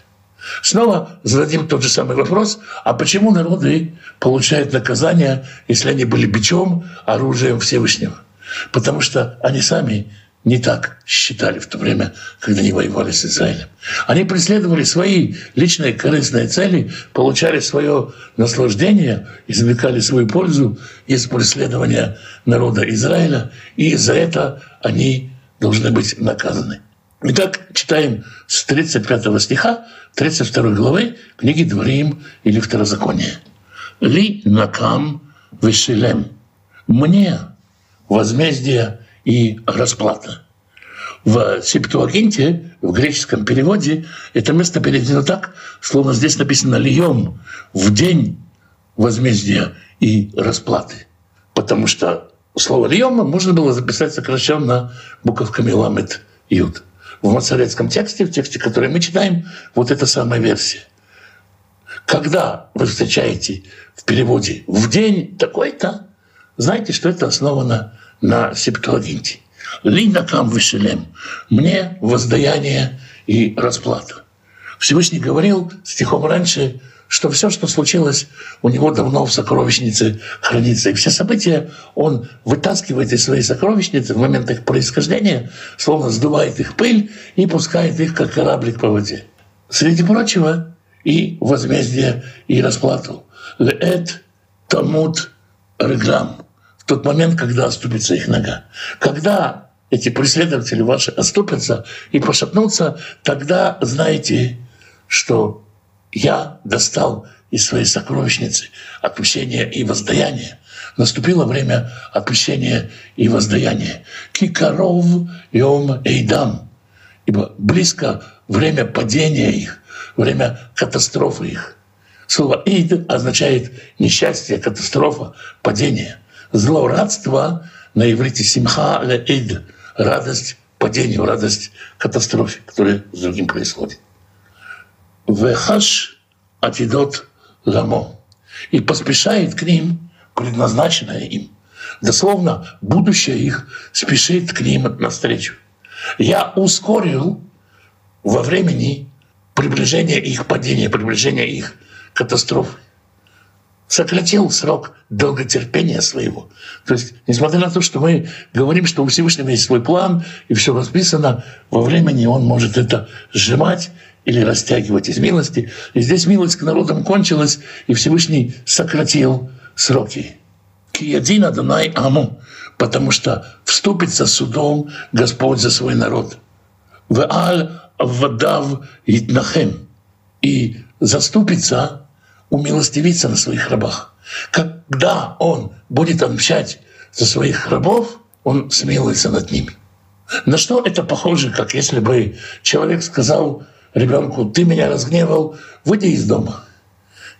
S2: Снова зададим тот же самый вопрос, а почему народы получают наказание, если они были бичом, оружием Всевышнего? Потому что они сами не так считали в то время, когда они воевали с Израилем. Они преследовали свои личные корыстные цели, получали свое наслаждение, извлекали свою пользу из преследования народа Израиля, и за это они должны быть наказаны. Итак, читаем с 35 стиха 32 главы книги Дворим или Второзакония. «Ли накам вешелем» – «Мне возмездие и расплата». В Септуагинте, в греческом переводе, это место переведено так, словно здесь написано «льем» – «в день возмездия и расплаты». Потому что слово «льем» можно было записать сокращенно буковками «ламет» «ют» в мацарецком тексте, в тексте, который мы читаем, вот эта самая версия. Когда вы встречаете в переводе «в день такой-то», знаете, что это основано на септуагинте. «Лина кам веселем» – «мне воздаяние и расплата». Всевышний говорил стихом раньше – что все, что случилось, у него давно в сокровищнице хранится. И все события он вытаскивает из своей сокровищницы в момент их происхождения, словно сдувает их пыль и пускает их, как кораблик по воде. Среди прочего, и возмездие, и расплату. Леэт тамут реглам. Тот момент, когда оступится их нога. Когда эти преследователи ваши оступятся и пошатнутся, тогда знаете, что я достал из своей сокровищницы отпущения и воздаяния. Наступило время отпущения и воздаяния. Кикаров йом эйдам. Ибо близко время падения их, время катастрофы их. Слово «ид» означает несчастье, катастрофа, падение. Злорадство на иврите «симха ид» — радость падению, радость катастрофе, которая с другим происходит. Вехаш атидот ламо. И поспешает к ним предназначенное им. Дословно, будущее их спешит к ним навстречу. Я ускорил во времени приближение их падения, приближение их катастрофы. Сократил срок долготерпения своего. То есть, несмотря на то, что мы говорим, что у Всевышнего есть свой план, и все расписано, во времени он может это сжимать или растягивать из милости. И здесь милость к народам кончилась, и Всевышний сократил сроки. Киядина Данай Аму, потому что вступится судом Господь за свой народ. В Аль Вадав Итнахем. И заступится, умилостивиться на своих рабах. Когда он будет отмщать за своих рабов, он смилуется над ними. На что это похоже, как если бы человек сказал ребенку, ты меня разгневал, выйди из дома.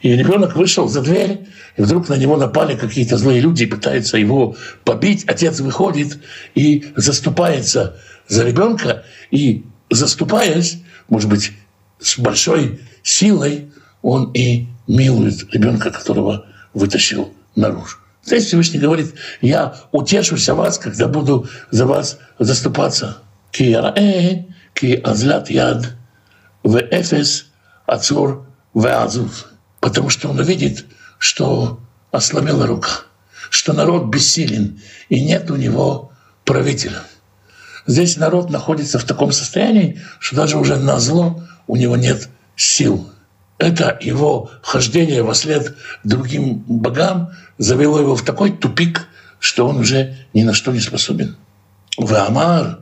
S2: И ребенок вышел за дверь, и вдруг на него напали какие-то злые люди и пытаются его побить. Отец выходит и заступается за ребенка, и заступаясь, может быть, с большой силой, он и милует ребенка, которого вытащил наружу. Здесь Всевышний говорит, я утешусь о вас, когда буду за вас заступаться. Ки ки азлат яд в Эфес Ацур в Азув, потому что он увидит, что ослабела рука, что народ бессилен, и нет у него правителя. Здесь народ находится в таком состоянии, что даже уже на зло у него нет сил. Это его хождение во след другим богам завело его в такой тупик, что он уже ни на что не способен. В Амар,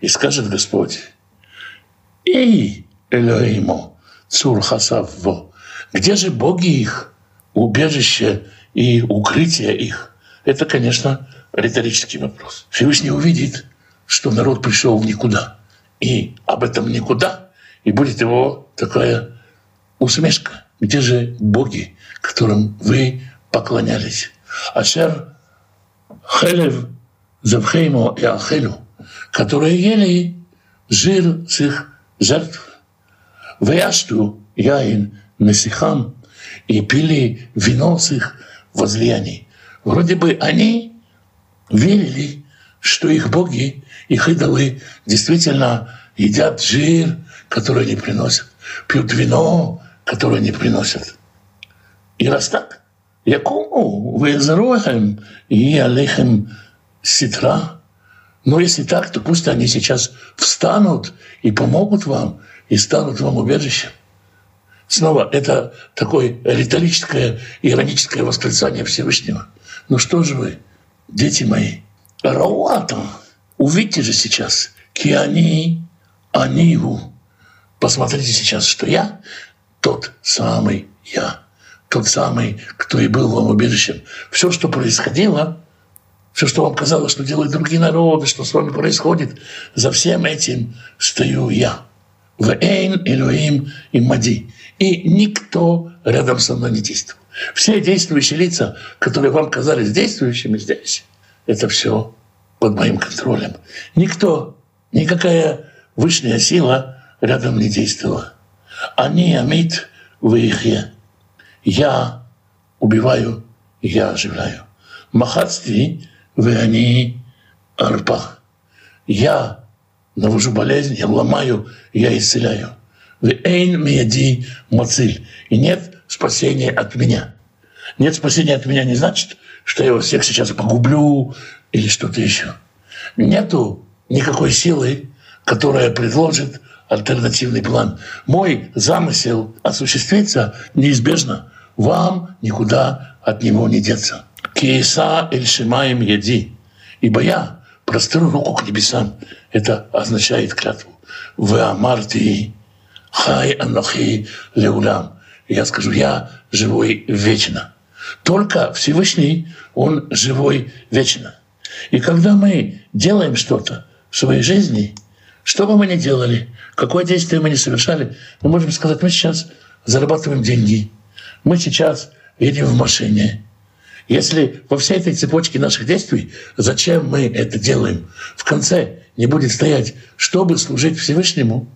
S2: и скажет Господь, «Эй, Элоиму, Цур Хасавво. Где же боги их, убежище и укрытие их? Это, конечно, риторический вопрос. Всевышний увидит, что народ пришел никуда. И об этом никуда, и будет его такая усмешка. Где же боги, которым вы поклонялись? Ашер Хелев Завхеймо и Ахелю, которые ели жир с их жертв. Вяшту яин Месихам и пили вино с их возлияний. Вроде бы они верили, что их боги, их идолы действительно едят жир, который они приносят, пьют вино, которое они приносят. И раз так, Якому везеруем и алейхем ситра. Но если так, то пусть они сейчас встанут и помогут вам, и станут вам убежищем. Снова это такое риторическое, ироническое восклицание Всевышнего. Ну что же вы, дети мои, Рауата, увидьте же сейчас, киани аниву. Посмотрите сейчас, что я тот самый я, тот самый, кто и был вам убежищем. Все, что происходило, все, что вам казалось, что делают другие народы, что с вами происходит, за всем этим стою я. В Эйн Элюим и Мади. И никто рядом со мной не действовал. Все действующие лица, которые вам казались действующими здесь, это все под моим контролем. Никто, никакая высшая сила рядом не действовала. Они амит в ихе. Я убиваю, я оживляю. Махатстви вы они арпа. Я навожу болезнь, я ломаю, я исцеляю. Вы эйн мияди мациль. И нет спасения от меня. Нет спасения от меня не значит, что я вас всех сейчас погублю или что-то еще. Нету никакой силы, которая предложит альтернативный план. Мой замысел осуществится неизбежно. Вам никуда от него не деться. Киеса эль шимаем еди. Ибо я простру руку к небесам. Это означает клятву. Вы амарти хай анахи леулям. Я скажу, я живой вечно. Только Всевышний, Он живой вечно. И когда мы делаем что-то в своей жизни, что бы мы ни делали, какое действие мы ни совершали, мы можем сказать, мы сейчас зарабатываем деньги, мы сейчас едем в машине. Если во всей этой цепочке наших действий, зачем мы это делаем, в конце не будет стоять, чтобы служить Всевышнему,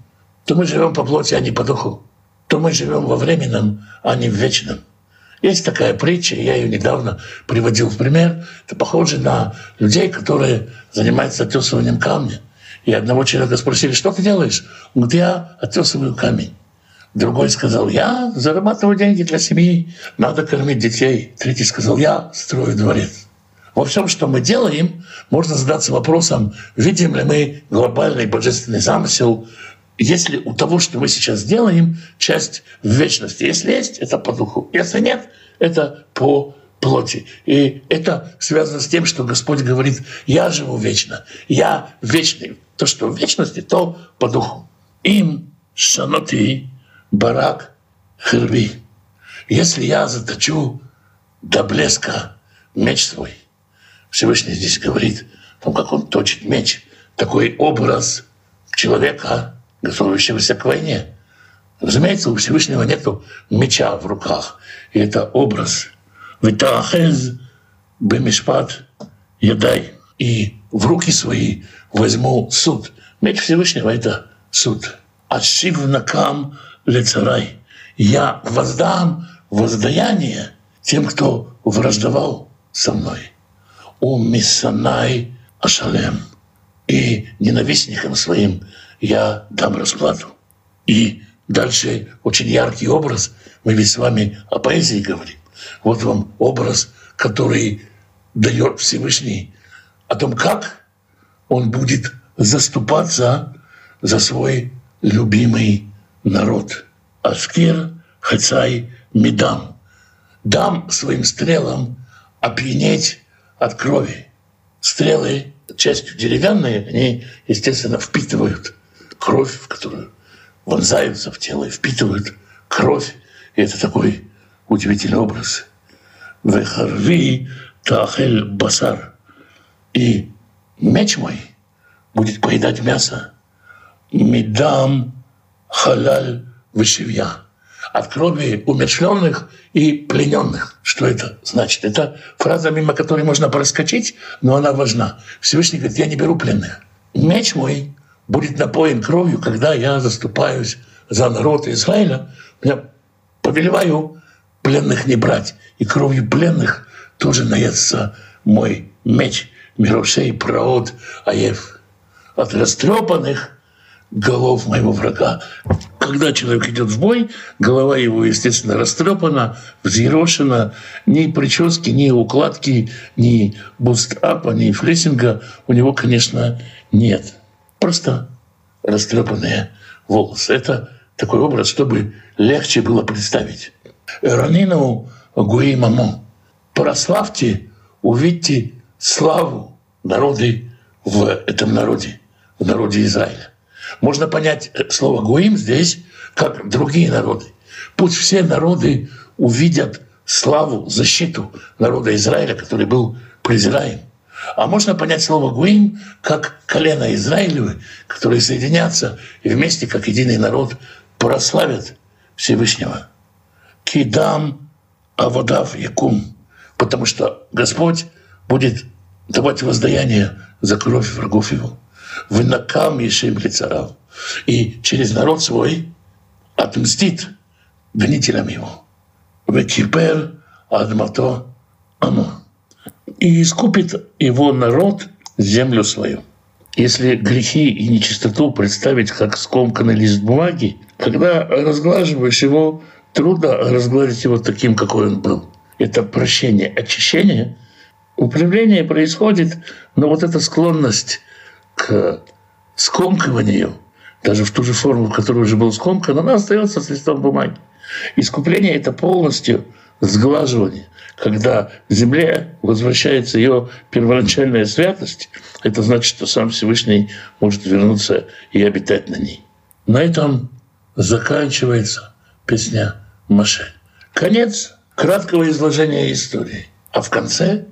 S2: то мы живем по плоти, а не по духу, то мы живем во временном, а не в вечном. Есть такая притча, я ее недавно приводил в пример. Это похоже на людей, которые занимаются оттесыванием камня. И одного человека спросили, что ты делаешь? Он говорит, я оттесываю камень. Другой сказал, я зарабатываю деньги для семьи, надо кормить детей. Третий сказал, я строю дворец. Во всем, что мы делаем, можно задаться вопросом, видим ли мы глобальный божественный замысел, если у того, что мы сейчас делаем, часть в вечности. Если есть, это по духу. Если нет, это по плоти. И это связано с тем, что Господь говорит, я живу вечно, я вечный. То, что в вечности, то по духу. Им шаноти барак хирби. Если я заточу до блеска меч свой, Всевышний здесь говорит, том, как он точит меч, такой образ человека, готовящегося к войне. Разумеется, у Всевышнего нет меча в руках. И это образ. Витахез бемишпат ядай. И в руки свои возьму суд. Меч Всевышнего — это суд. Ашив накам лецарай. Я воздам воздаяние тем, кто враждовал со мной. У миссанай ашалем. И ненавистникам своим я дам расплату. И дальше очень яркий образ. Мы ведь с вами о поэзии говорим. Вот вам образ, который дает Всевышний о том, как он будет заступаться за свой любимый народ. Аскир Хацай Медам. Дам своим стрелам опьянеть от крови. Стрелы, частью деревянные, они, естественно, впитывают кровь, в которую вонзаются в тело и впитывают кровь. И это такой удивительный образ. Вехарви тахель басар. И меч мой будет поедать мясо. Мидам халаль вышивья, от крови умершленных и плененных. Что это значит? Это фраза, мимо которой можно проскочить, но она важна. Всевышний говорит, я не беру пленных. Меч мой будет напоен кровью, когда я заступаюсь за народ Израиля. Я повелеваю пленных не брать. И кровью пленных тоже наестся мой меч. Мирошей Праот Аев. От растрепанных голов моего врага. Когда человек идет в бой, голова его, естественно, растрепана, взъерошена. Ни прически, ни укладки, ни бустапа, ни флессинга у него, конечно, нет. Просто растрепанные волосы. Это такой образ, чтобы легче было представить. Ранину Гуи Мамо. Прославьте, увидьте славу народы в этом народе, в народе Израиля. Можно понять э, слово «гуим» здесь как другие народы. Пусть все народы увидят славу, защиту народа Израиля, который был презираем. А можно понять слово «гуим» как колено Израилевы, которые соединятся и вместе, как единый народ, прославят Всевышнего. Кидам аводав якум, потому что Господь будет давать воздаяние за кровь врагов его. Вынакам Ешем Лицарав. И через народ свой отмстит гонителям его. Векипер Адмато Амо. И искупит его народ землю свою. Если грехи и нечистоту представить как скомканный лист бумаги, когда разглаживаешь его, трудно разгладить его таким, какой он был. Это прощение, очищение. Управление происходит, но вот эта склонность к скомкиванию, даже в ту же форму, в которой уже был скомкан, она остается с листом бумаги. Искупление – это полностью сглаживание. Когда в земле возвращается ее первоначальная святость, это значит, что сам Всевышний может вернуться и обитать на ней. На этом заканчивается песня Маше. Конец краткого изложения истории. А в конце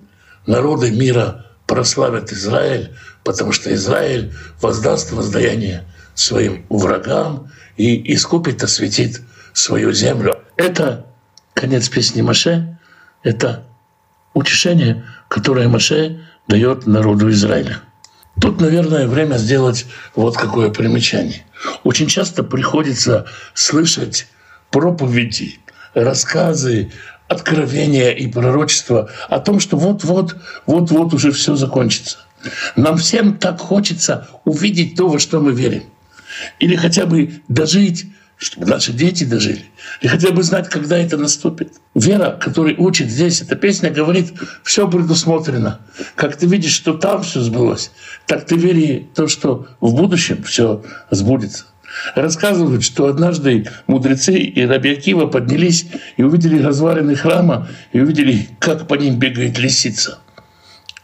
S2: народы мира прославят Израиль, потому что Израиль воздаст воздаяние своим врагам и искупит, осветит свою землю. Это конец песни Маше, это утешение, которое Маше дает народу Израиля. Тут, наверное, время сделать вот какое примечание. Очень часто приходится слышать проповеди, рассказы откровения и пророчества о том, что вот-вот, вот-вот уже все закончится. Нам всем так хочется увидеть то, во что мы верим. Или хотя бы дожить, чтобы наши дети дожили. Или хотя бы знать, когда это наступит. Вера, которая учит здесь, эта песня говорит, все предусмотрено. Как ты видишь, что там все сбылось, так ты вери то, что в будущем все сбудется. Рассказывают, что однажды мудрецы и Рабиакива поднялись и увидели развалины храма, и увидели, как по ним бегает лисица.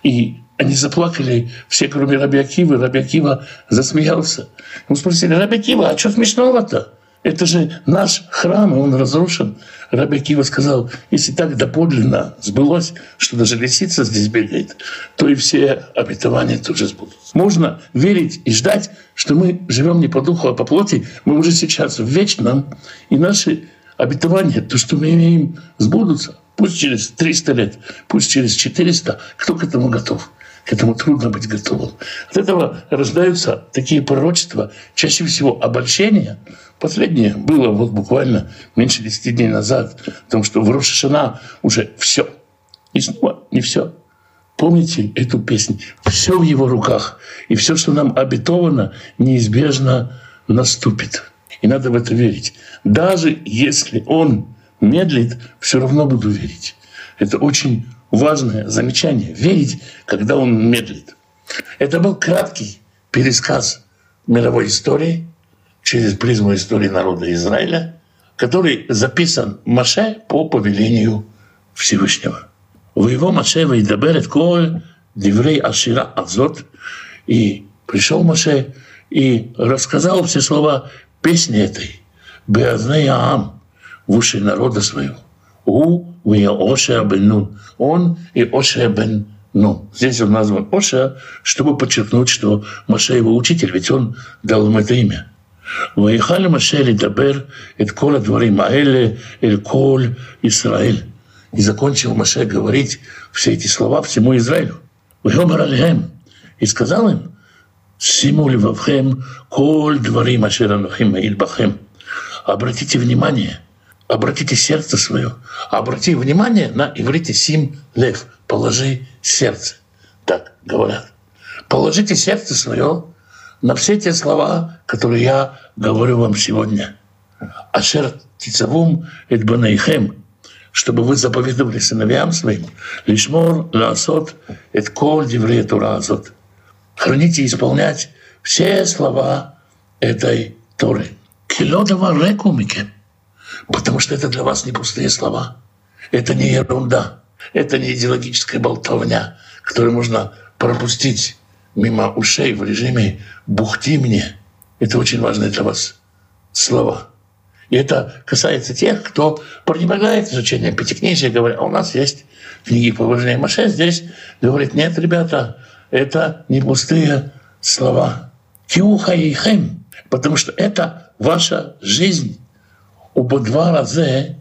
S2: И они заплакали все, кроме Рабиакива. Рабиакива засмеялся. Мы спросили, Рабиакива, а что смешного-то? Это же наш храм, и он разрушен. Раби Кива сказал, если так доподлинно сбылось, что даже лисица здесь бегает, то и все обетования тоже сбудутся. Можно верить и ждать, что мы живем не по духу, а по плоти. Мы уже сейчас в вечном, и наши обетования, то, что мы имеем, сбудутся. Пусть через 300 лет, пусть через 400, кто к этому готов? К этому трудно быть готовым. От этого рождаются такие пророчества, чаще всего обольщения, Последнее было вот буквально меньше 10 дней назад, о том, что в Рошашана уже все. И снова не все. Помните эту песню? Все в его руках. И все, что нам обетовано, неизбежно наступит. И надо в это верить. Даже если он медлит, все равно буду верить. Это очень важное замечание. Верить, когда он медлит. Это был краткий пересказ мировой истории – через призму истории народа Израиля, который записан Маше по повелению Всевышнего. В его Маше Вейдаберет Коль Диврей Ашира Азот. И пришел Маше и рассказал все слова песни этой. Беазней Аам в уши народа своего. У Оша бен Нун. Он и Оша бен Нун. Здесь он назван Оша, чтобы подчеркнуть, что Маше его учитель, ведь он дал им это имя. ויכל משה לדבר את כל הדברים האלה אל כל ישראל. И закончил Маше говорить все эти слова всему Израилю. ויאמר עליהם, и сказал им, שימו לבבכם כל דברים אשר אנוכי מעיל בכם. Обратите внимание, обратите сердце свое. Обрати внимание на иврите сим лев. Положи сердце. Так говорят. Положите сердце свое на все те слова, которые я говорю вам сегодня. Ашер тицавум эт банайхем, чтобы вы заповедовали сыновьям своим, лишмор ласот эт коль дивре азот. Храните и исполнять все слова этой Торы. Килодова рекумике. Потому что это для вас не пустые слова. Это не ерунда. Это не идеологическая болтовня, которую можно пропустить мимо ушей в режиме «бухти мне». Это очень важное для вас слово. И это касается тех, кто пренебрегает изучение пятикнижия, говоря, у нас есть книги поважнее Маше, здесь говорит, нет, ребята, это не пустые слова. Киуха и хэм, потому что это ваша жизнь. Оба два раза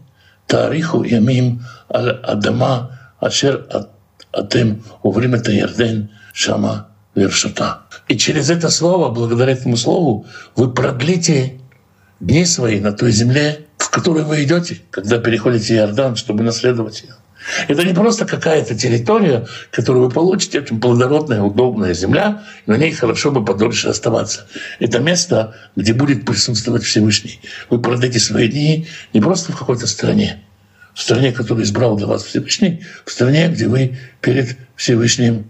S2: тариху ямим аль адама ашер атем уврим время ярден шама вершата. И через это слово, благодаря этому слову, вы продлите дни свои на той земле, в которую вы идете, когда переходите Иордан, чтобы наследовать ее. Это не просто какая-то территория, которую вы получите, это плодородная, удобная земля, и на ней хорошо бы подольше оставаться. Это место, где будет присутствовать Всевышний. Вы продадите свои дни не просто в какой-то стране, в стране, которую избрал для вас Всевышний, в стране, где вы перед Всевышним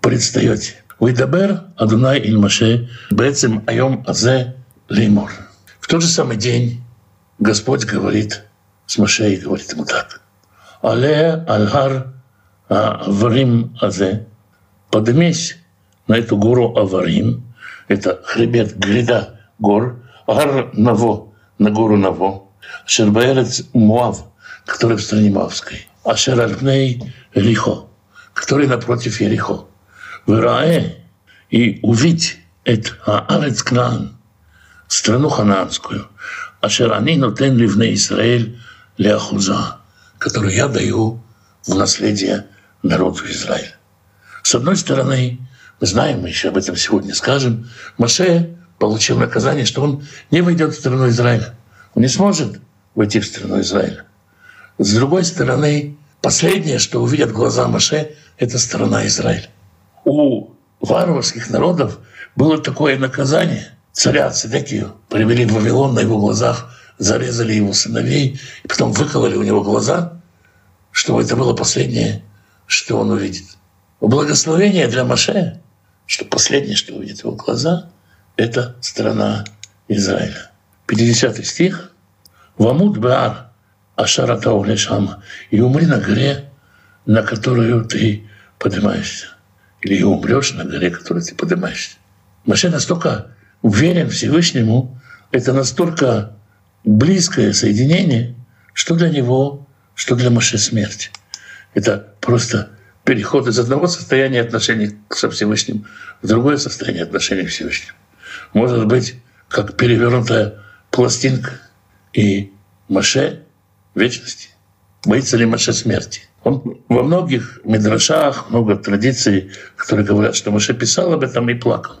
S2: предстаете. Уидабер Адунай Иль Маше Бецем Айом Азе Леймор. В тот же самый день Господь говорит с Маше и говорит ему так. Але Альхар Аварим Азе. Поднимись на эту гору Аварим. Это хребет, гряда гор. Ар Наво, на гору Наво. Шербаэрец Муав, который в стране Мавской. Ашер Альпней Рихо, который напротив Ерихо. Вырае и увидь это Аарец Кнаан, страну ханаанскую, ашер они нотен ливне Израиль ляхуза, которую я даю в наследие народу Израиля. С одной стороны, мы знаем, мы еще об этом сегодня скажем, Маше получил наказание, что он не войдет в страну Израиля. Он не сможет войти в страну Израиля. С другой стороны, последнее, что увидят глаза Маше, это страна Израиля у варварских народов было такое наказание. Царя Цедекию привели в Вавилон на его глазах, зарезали его сыновей, и потом выкололи у него глаза, чтобы это было последнее, что он увидит. Благословение для Маше, что последнее, что увидит его глаза, это страна Израиля. 50 стих. «Вамут баар ашарата улешама» «И умри на горе, на которую ты поднимаешься» или умрешь на горе, которую ты поднимаешься. Маше настолько уверен Всевышнему, это настолько близкое соединение, что для него, что для Маше смерть. Это просто переход из одного состояния отношений со Всевышним в другое состояние отношений к Всевышнему. Может быть, как перевернутая пластинка и Маше вечности. Боится ли Маше смерти? Он во многих мидрашах, много традиций, которые говорят, что Маше писал об этом и плакал.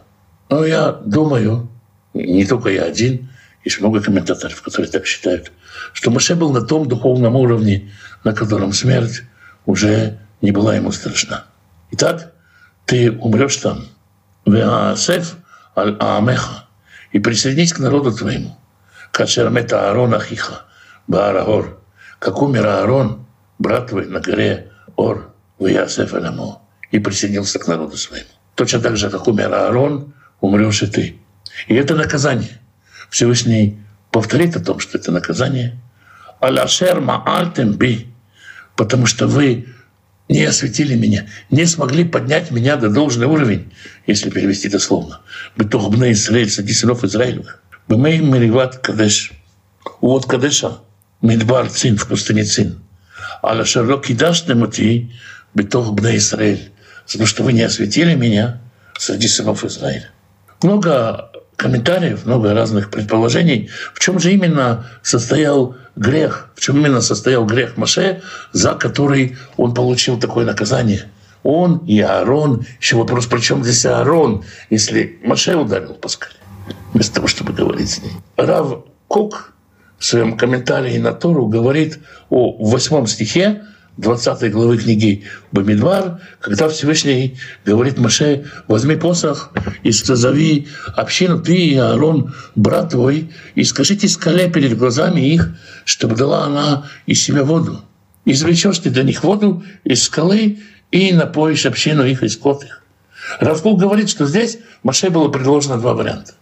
S2: Но я думаю, не только я один, есть много комментаторов, которые так считают, что Маше был на том духовном уровне, на котором смерть уже не была ему страшна. Итак, ты умрешь там, веаасеф аль аамеха, и присоединись к народу твоему, кашермета Аарон ахиха, баарагор, как умер Аарон, брат твой на горе Ор в Ясеф и присоединился к народу своему. Точно так же, как умер Аарон, умрешь и ты. И это наказание. Всевышний повторит о том, что это наказание. Аляшер маальтем би, потому что вы не осветили меня, не смогли поднять меня до должный уровень, если перевести это словно. Бытох бна Израиль, среди сынов Израилевых. Бымей мириват кадеш. Вот кадеша, медбар цин в пустыне цин. על אשר לא קידשתם אותי בתוך בני ישראל. Потому что вы не осветили меня среди сынов Израиля. Много комментариев, много разных предположений, в чем же именно состоял грех, в чем именно состоял грех Маше, за который он получил такое наказание. Он и Аарон. Еще вопрос, при чем здесь Аарон, если Маше ударил Паскаль, вместо того, чтобы говорить с ней. Рав Кук в своем комментарии на Тору говорит о восьмом стихе, 20 главы книги Бамидвар, когда Всевышний говорит Маше, возьми посох и созови общину, ты и Аарон, брат твой, и скажите скале перед глазами их, чтобы дала она из себя воду. Извлечешь ты для них воду из скалы и напоишь общину их и скот их. Равкул говорит, что здесь Маше было предложено два варианта.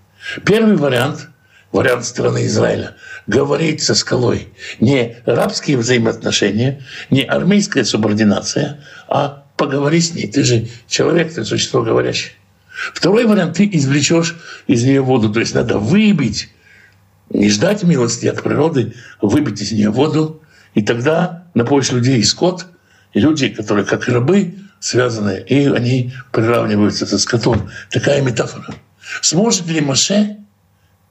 S2: Первый вариант – вариант страны Израиля, говорить со скалой не рабские взаимоотношения, не армейская субординация, а поговори с ней. Ты же человек, ты существо говорящее. Второй вариант – ты извлечешь из нее воду, то есть надо выбить, не ждать милости от природы, выбить из нее воду, и тогда напоишь людей и скот, и люди, которые как рабы связаны, и они приравниваются со скотом. Такая метафора. Сможет ли Маше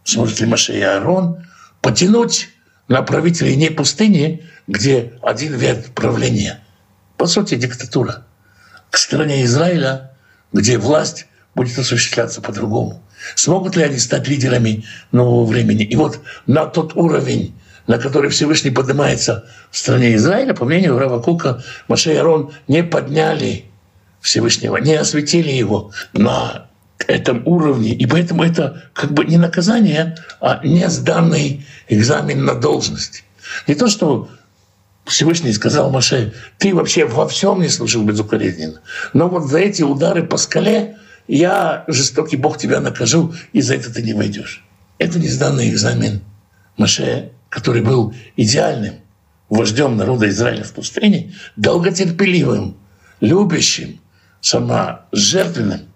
S2: сможет ли Маше и Аарон потянуть на правителей не пустыни, где один век правления, по сути, диктатура, к стране Израиля, где власть будет осуществляться по-другому. Смогут ли они стать лидерами нового времени? И вот на тот уровень, на который Всевышний поднимается в стране Израиля, по мнению Рава Кука, Маше и Арон не подняли Всевышнего, не осветили его на этом уровне. И поэтому это как бы не наказание, а не сданный экзамен на должность. Не то, что Всевышний сказал Маше, ты вообще во всем не служил безукоризненно. Но вот за эти удары по скале я, жестокий Бог, тебя накажу, и за это ты не войдешь. Это не сданный экзамен. Маше, который был идеальным вождем народа Израиля в пустыне, долготерпеливым, любящим, саможертвенным,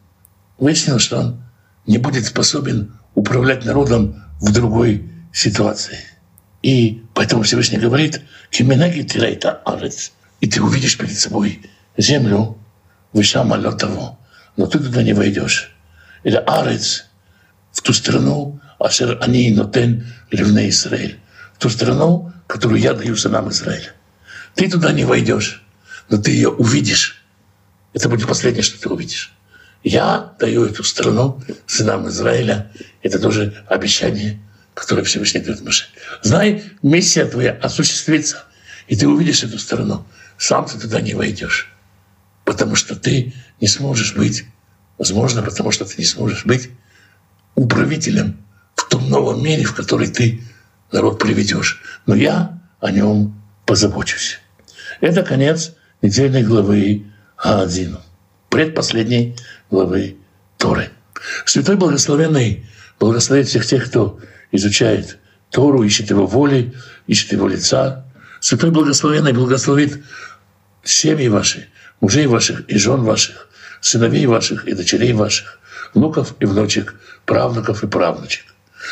S2: выяснилось, что он не будет способен управлять народом в другой ситуации. И поэтому Всевышний говорит, «Кименаги тирайта арец», и ты увидишь перед собой землю, вышама того, но ты туда не войдешь. Или арец, в ту страну, ашер они нотен ливне Израиль, в ту страну, которую я даю сынам Израиля. Ты туда не войдешь, но ты ее увидишь. Это будет последнее, что ты увидишь. Я даю эту страну сынам Израиля. Это тоже обещание, которое Всевышний дает Маше. Знай, миссия твоя осуществится, и ты увидишь эту страну. Сам ты туда не войдешь, потому что ты не сможешь быть, возможно, потому что ты не сможешь быть управителем в том новом мире, в который ты народ приведешь. Но я о нем позабочусь. Это конец недельной главы Аадзину предпоследней главы Торы. Святой Благословенный благословит всех тех, кто изучает Тору, ищет его воли, ищет его лица. Святой Благословенный благословит семьи ваши, мужей ваших и жен ваших, сыновей ваших и дочерей ваших, внуков и внучек, правнуков и правнучек.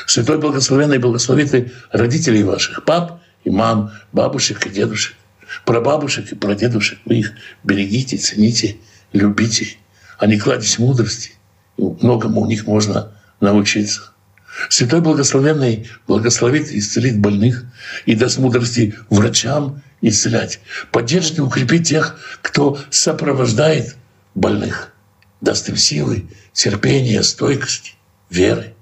S2: Святой Благословенный благословит и родителей ваших, пап и мам, бабушек и дедушек, прабабушек и прадедушек. Вы их берегите, цените – любите, они кладезь мудрости, многому у них можно научиться. Святой Благословенный благословит и исцелит больных и даст мудрости врачам исцелять. Поддержит и укрепит тех, кто сопровождает больных. Даст им силы, терпения, стойкости, веры.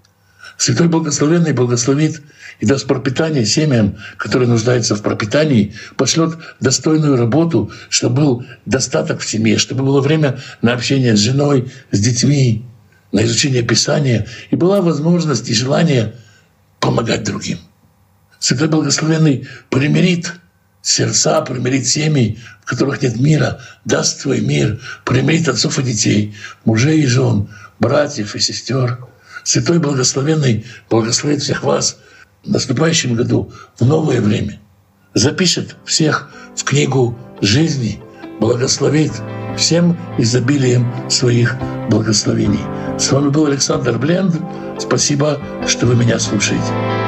S2: Святой Благословенный благословит и даст пропитание семьям, которые нуждаются в пропитании, пошлет достойную работу, чтобы был достаток в семье, чтобы было время на общение с женой, с детьми, на изучение Писания, и была возможность и желание помогать другим. Святой Благословенный примирит сердца, примирит семьи, в которых нет мира, даст свой мир, примирит отцов и детей, мужей и жен, братьев и сестер. Святой Благословенный благословит всех вас – в наступающем году, в новое время, запишет всех в книгу жизни, благословит всем изобилием своих благословений. С вами был Александр Бленд. Спасибо, что вы меня слушаете.